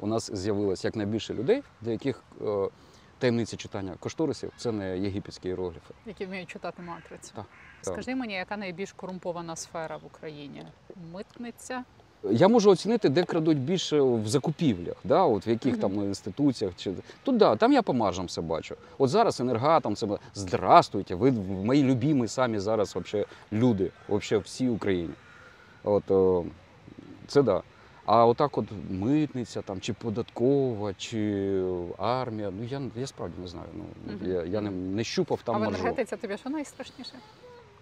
[SPEAKER 1] у нас з'явилось якнайбільше людей, для яких е, таємниця читання кошторисів це не єгипетські іерогліфи.
[SPEAKER 2] Які вміють читати матрицю.
[SPEAKER 1] Так,
[SPEAKER 2] Скажи мені, яка найбільш корумпована сфера в Україні? Митниця?
[SPEAKER 1] Я можу оцінити, де крадуть більше в закупівлях, да, от в яких
[SPEAKER 2] Мгм.
[SPEAKER 1] там інституціях. Чи... Тут да, там я по маржам все бачу. От зараз енергатом це здравствуйте, ви мої любімі самі зараз вообще люди, вообще всі Україні. От, о, це да. А отак, от митниця, там, чи податкова, чи армія. Ну я, я справді не знаю. Ну,
[SPEAKER 2] Мгм.
[SPEAKER 1] я, я не, не щупав там
[SPEAKER 2] а в
[SPEAKER 1] маржу.
[SPEAKER 2] енергетиці тобі що найстрашніше?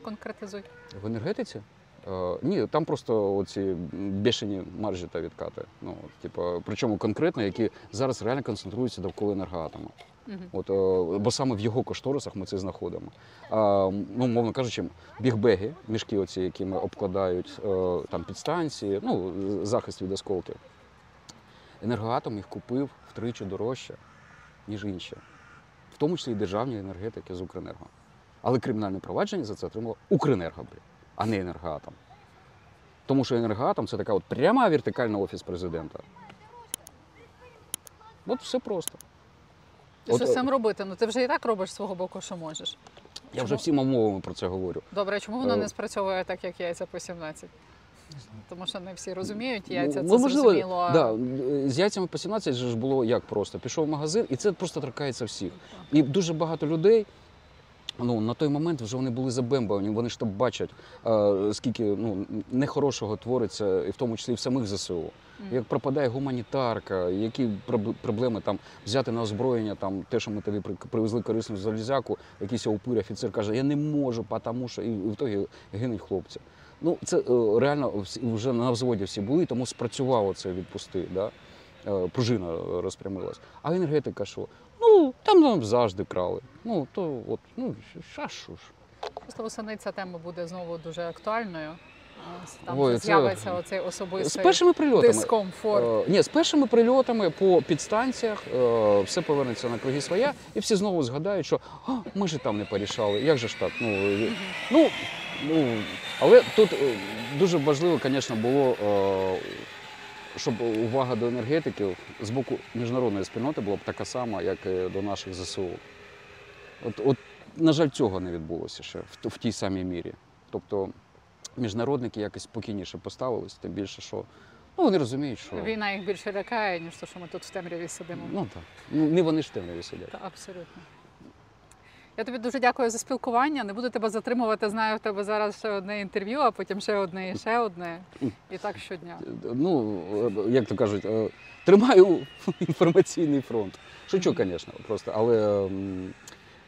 [SPEAKER 2] Конкретизуй.
[SPEAKER 1] В енергетиці? Е, ні, там просто оці бешені маржі та відкати. Ну, от, типу, причому конкретно, які зараз реально концентруються довкола енергоатому.
[SPEAKER 2] Угу.
[SPEAKER 1] От, е, бо саме в його кошторисах ми це знаходимо. А, ну, мовно кажучи, бігбеги, мішки, оці, якими обкладають е, там, підстанції, ну, захист від осколків. Енергоатом їх купив втричі дорожче, ніж інші, в тому числі і державні енергетики з Укренерго. Але кримінальне провадження за це отримало Укренерго, а не енергоатом. Тому що енергоатом це така от пряма вертикальна офіс президента. От все просто.
[SPEAKER 2] Що
[SPEAKER 1] От,
[SPEAKER 2] з цим робити? Ну ти вже і так робиш з свого боку, що можеш.
[SPEAKER 1] Я вже всіма мовами про це говорю.
[SPEAKER 2] Добре, а чому воно
[SPEAKER 1] Е.
[SPEAKER 2] не спрацьовує так, як яйця по 17? Тому що не всі розуміють, яйця
[SPEAKER 1] Ну,
[SPEAKER 2] це
[SPEAKER 1] можливо,
[SPEAKER 2] зрозуміло.
[SPEAKER 1] Да, з яйцями по 17 же ж було як просто. Пішов в магазин, і це просто торкається всіх. І дуже багато людей. Ну, на той момент вже вони були забембані, вони ж там бачать, е, скільки ну, нехорошого твориться, і в тому числі і в самих ЗСУ.
[SPEAKER 2] Мгм.
[SPEAKER 1] Як пропадає гуманітарка, які проблеми там взяти на озброєння, там те, що ми тобі привезли корисну залізяку, якийсь упир офіцер каже, я не можу, тому що і в ітогі гинуть хлопці. Ну, це е, реально вже на взводі всі були, тому спрацювало це відпусти. Да? Е, Пружина розпрямилась. А енергетика що? Ну, там нам завжди крали. Ну, то от, ну, що ж.
[SPEAKER 2] Просто восени ця тема буде знову дуже актуальною. Там
[SPEAKER 1] Ой, це-
[SPEAKER 2] з'явиться оцей
[SPEAKER 1] З першими прильотами.
[SPEAKER 2] дискомфорт.
[SPEAKER 1] Е, ні, з першими прильотами по підстанціях е, все повернеться на круги своя, і всі знову згадають, що «А, ми ж там не порішали. Як же ж так? Ну, е, ну, ну, але тут е, дуже важливо, звісно, було, е, щоб увага до енергетиків з боку міжнародної спільноти була б така сама, як і до наших ЗСУ. От, от на жаль, цього не відбулося ще в, в тій самій мірі. Тобто міжнародники якось спокійніше поставились, тим більше, що ну, вони розуміють, що.
[SPEAKER 2] Війна їх більше лякає, ніж те, що ми тут в темряві сидимо.
[SPEAKER 1] Ну так. Ну, не вони ж в темряві сидять.
[SPEAKER 2] Та, абсолютно. Я тобі дуже дякую за спілкування. Не буду тебе затримувати. Знаю, в тебе зараз ще одне інтерв'ю, а потім ще одне і ще одне. І так щодня.
[SPEAKER 1] Ну, е, як то кажуть, е, тримаю інформаційний фронт. Шучу, звісно, просто. Але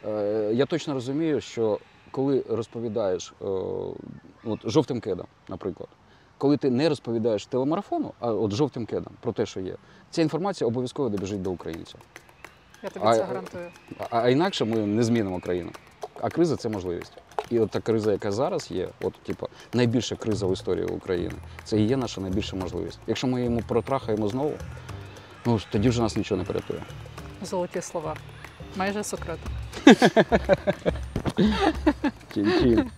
[SPEAKER 1] е, я точно розумію, що коли розповідаєш от, жовтим кедом, наприклад, коли ти не розповідаєш телемарафону, а от жовтим кедом про те, що є, ця інформація обов'язково добіжить до українців.
[SPEAKER 2] Я тобі
[SPEAKER 1] А,
[SPEAKER 2] це гарантую.
[SPEAKER 1] А, а інакше ми не змінимо країну. А криза це можливість. І от та криза, яка зараз є, от типу, найбільша криза в історії України, це і є наша найбільша можливість. Якщо ми йому протрахаємо знову, ну тоді вже нас нічого не порятує.
[SPEAKER 2] Золоті слова. Майже Сократ.
[SPEAKER 1] Чин-чин.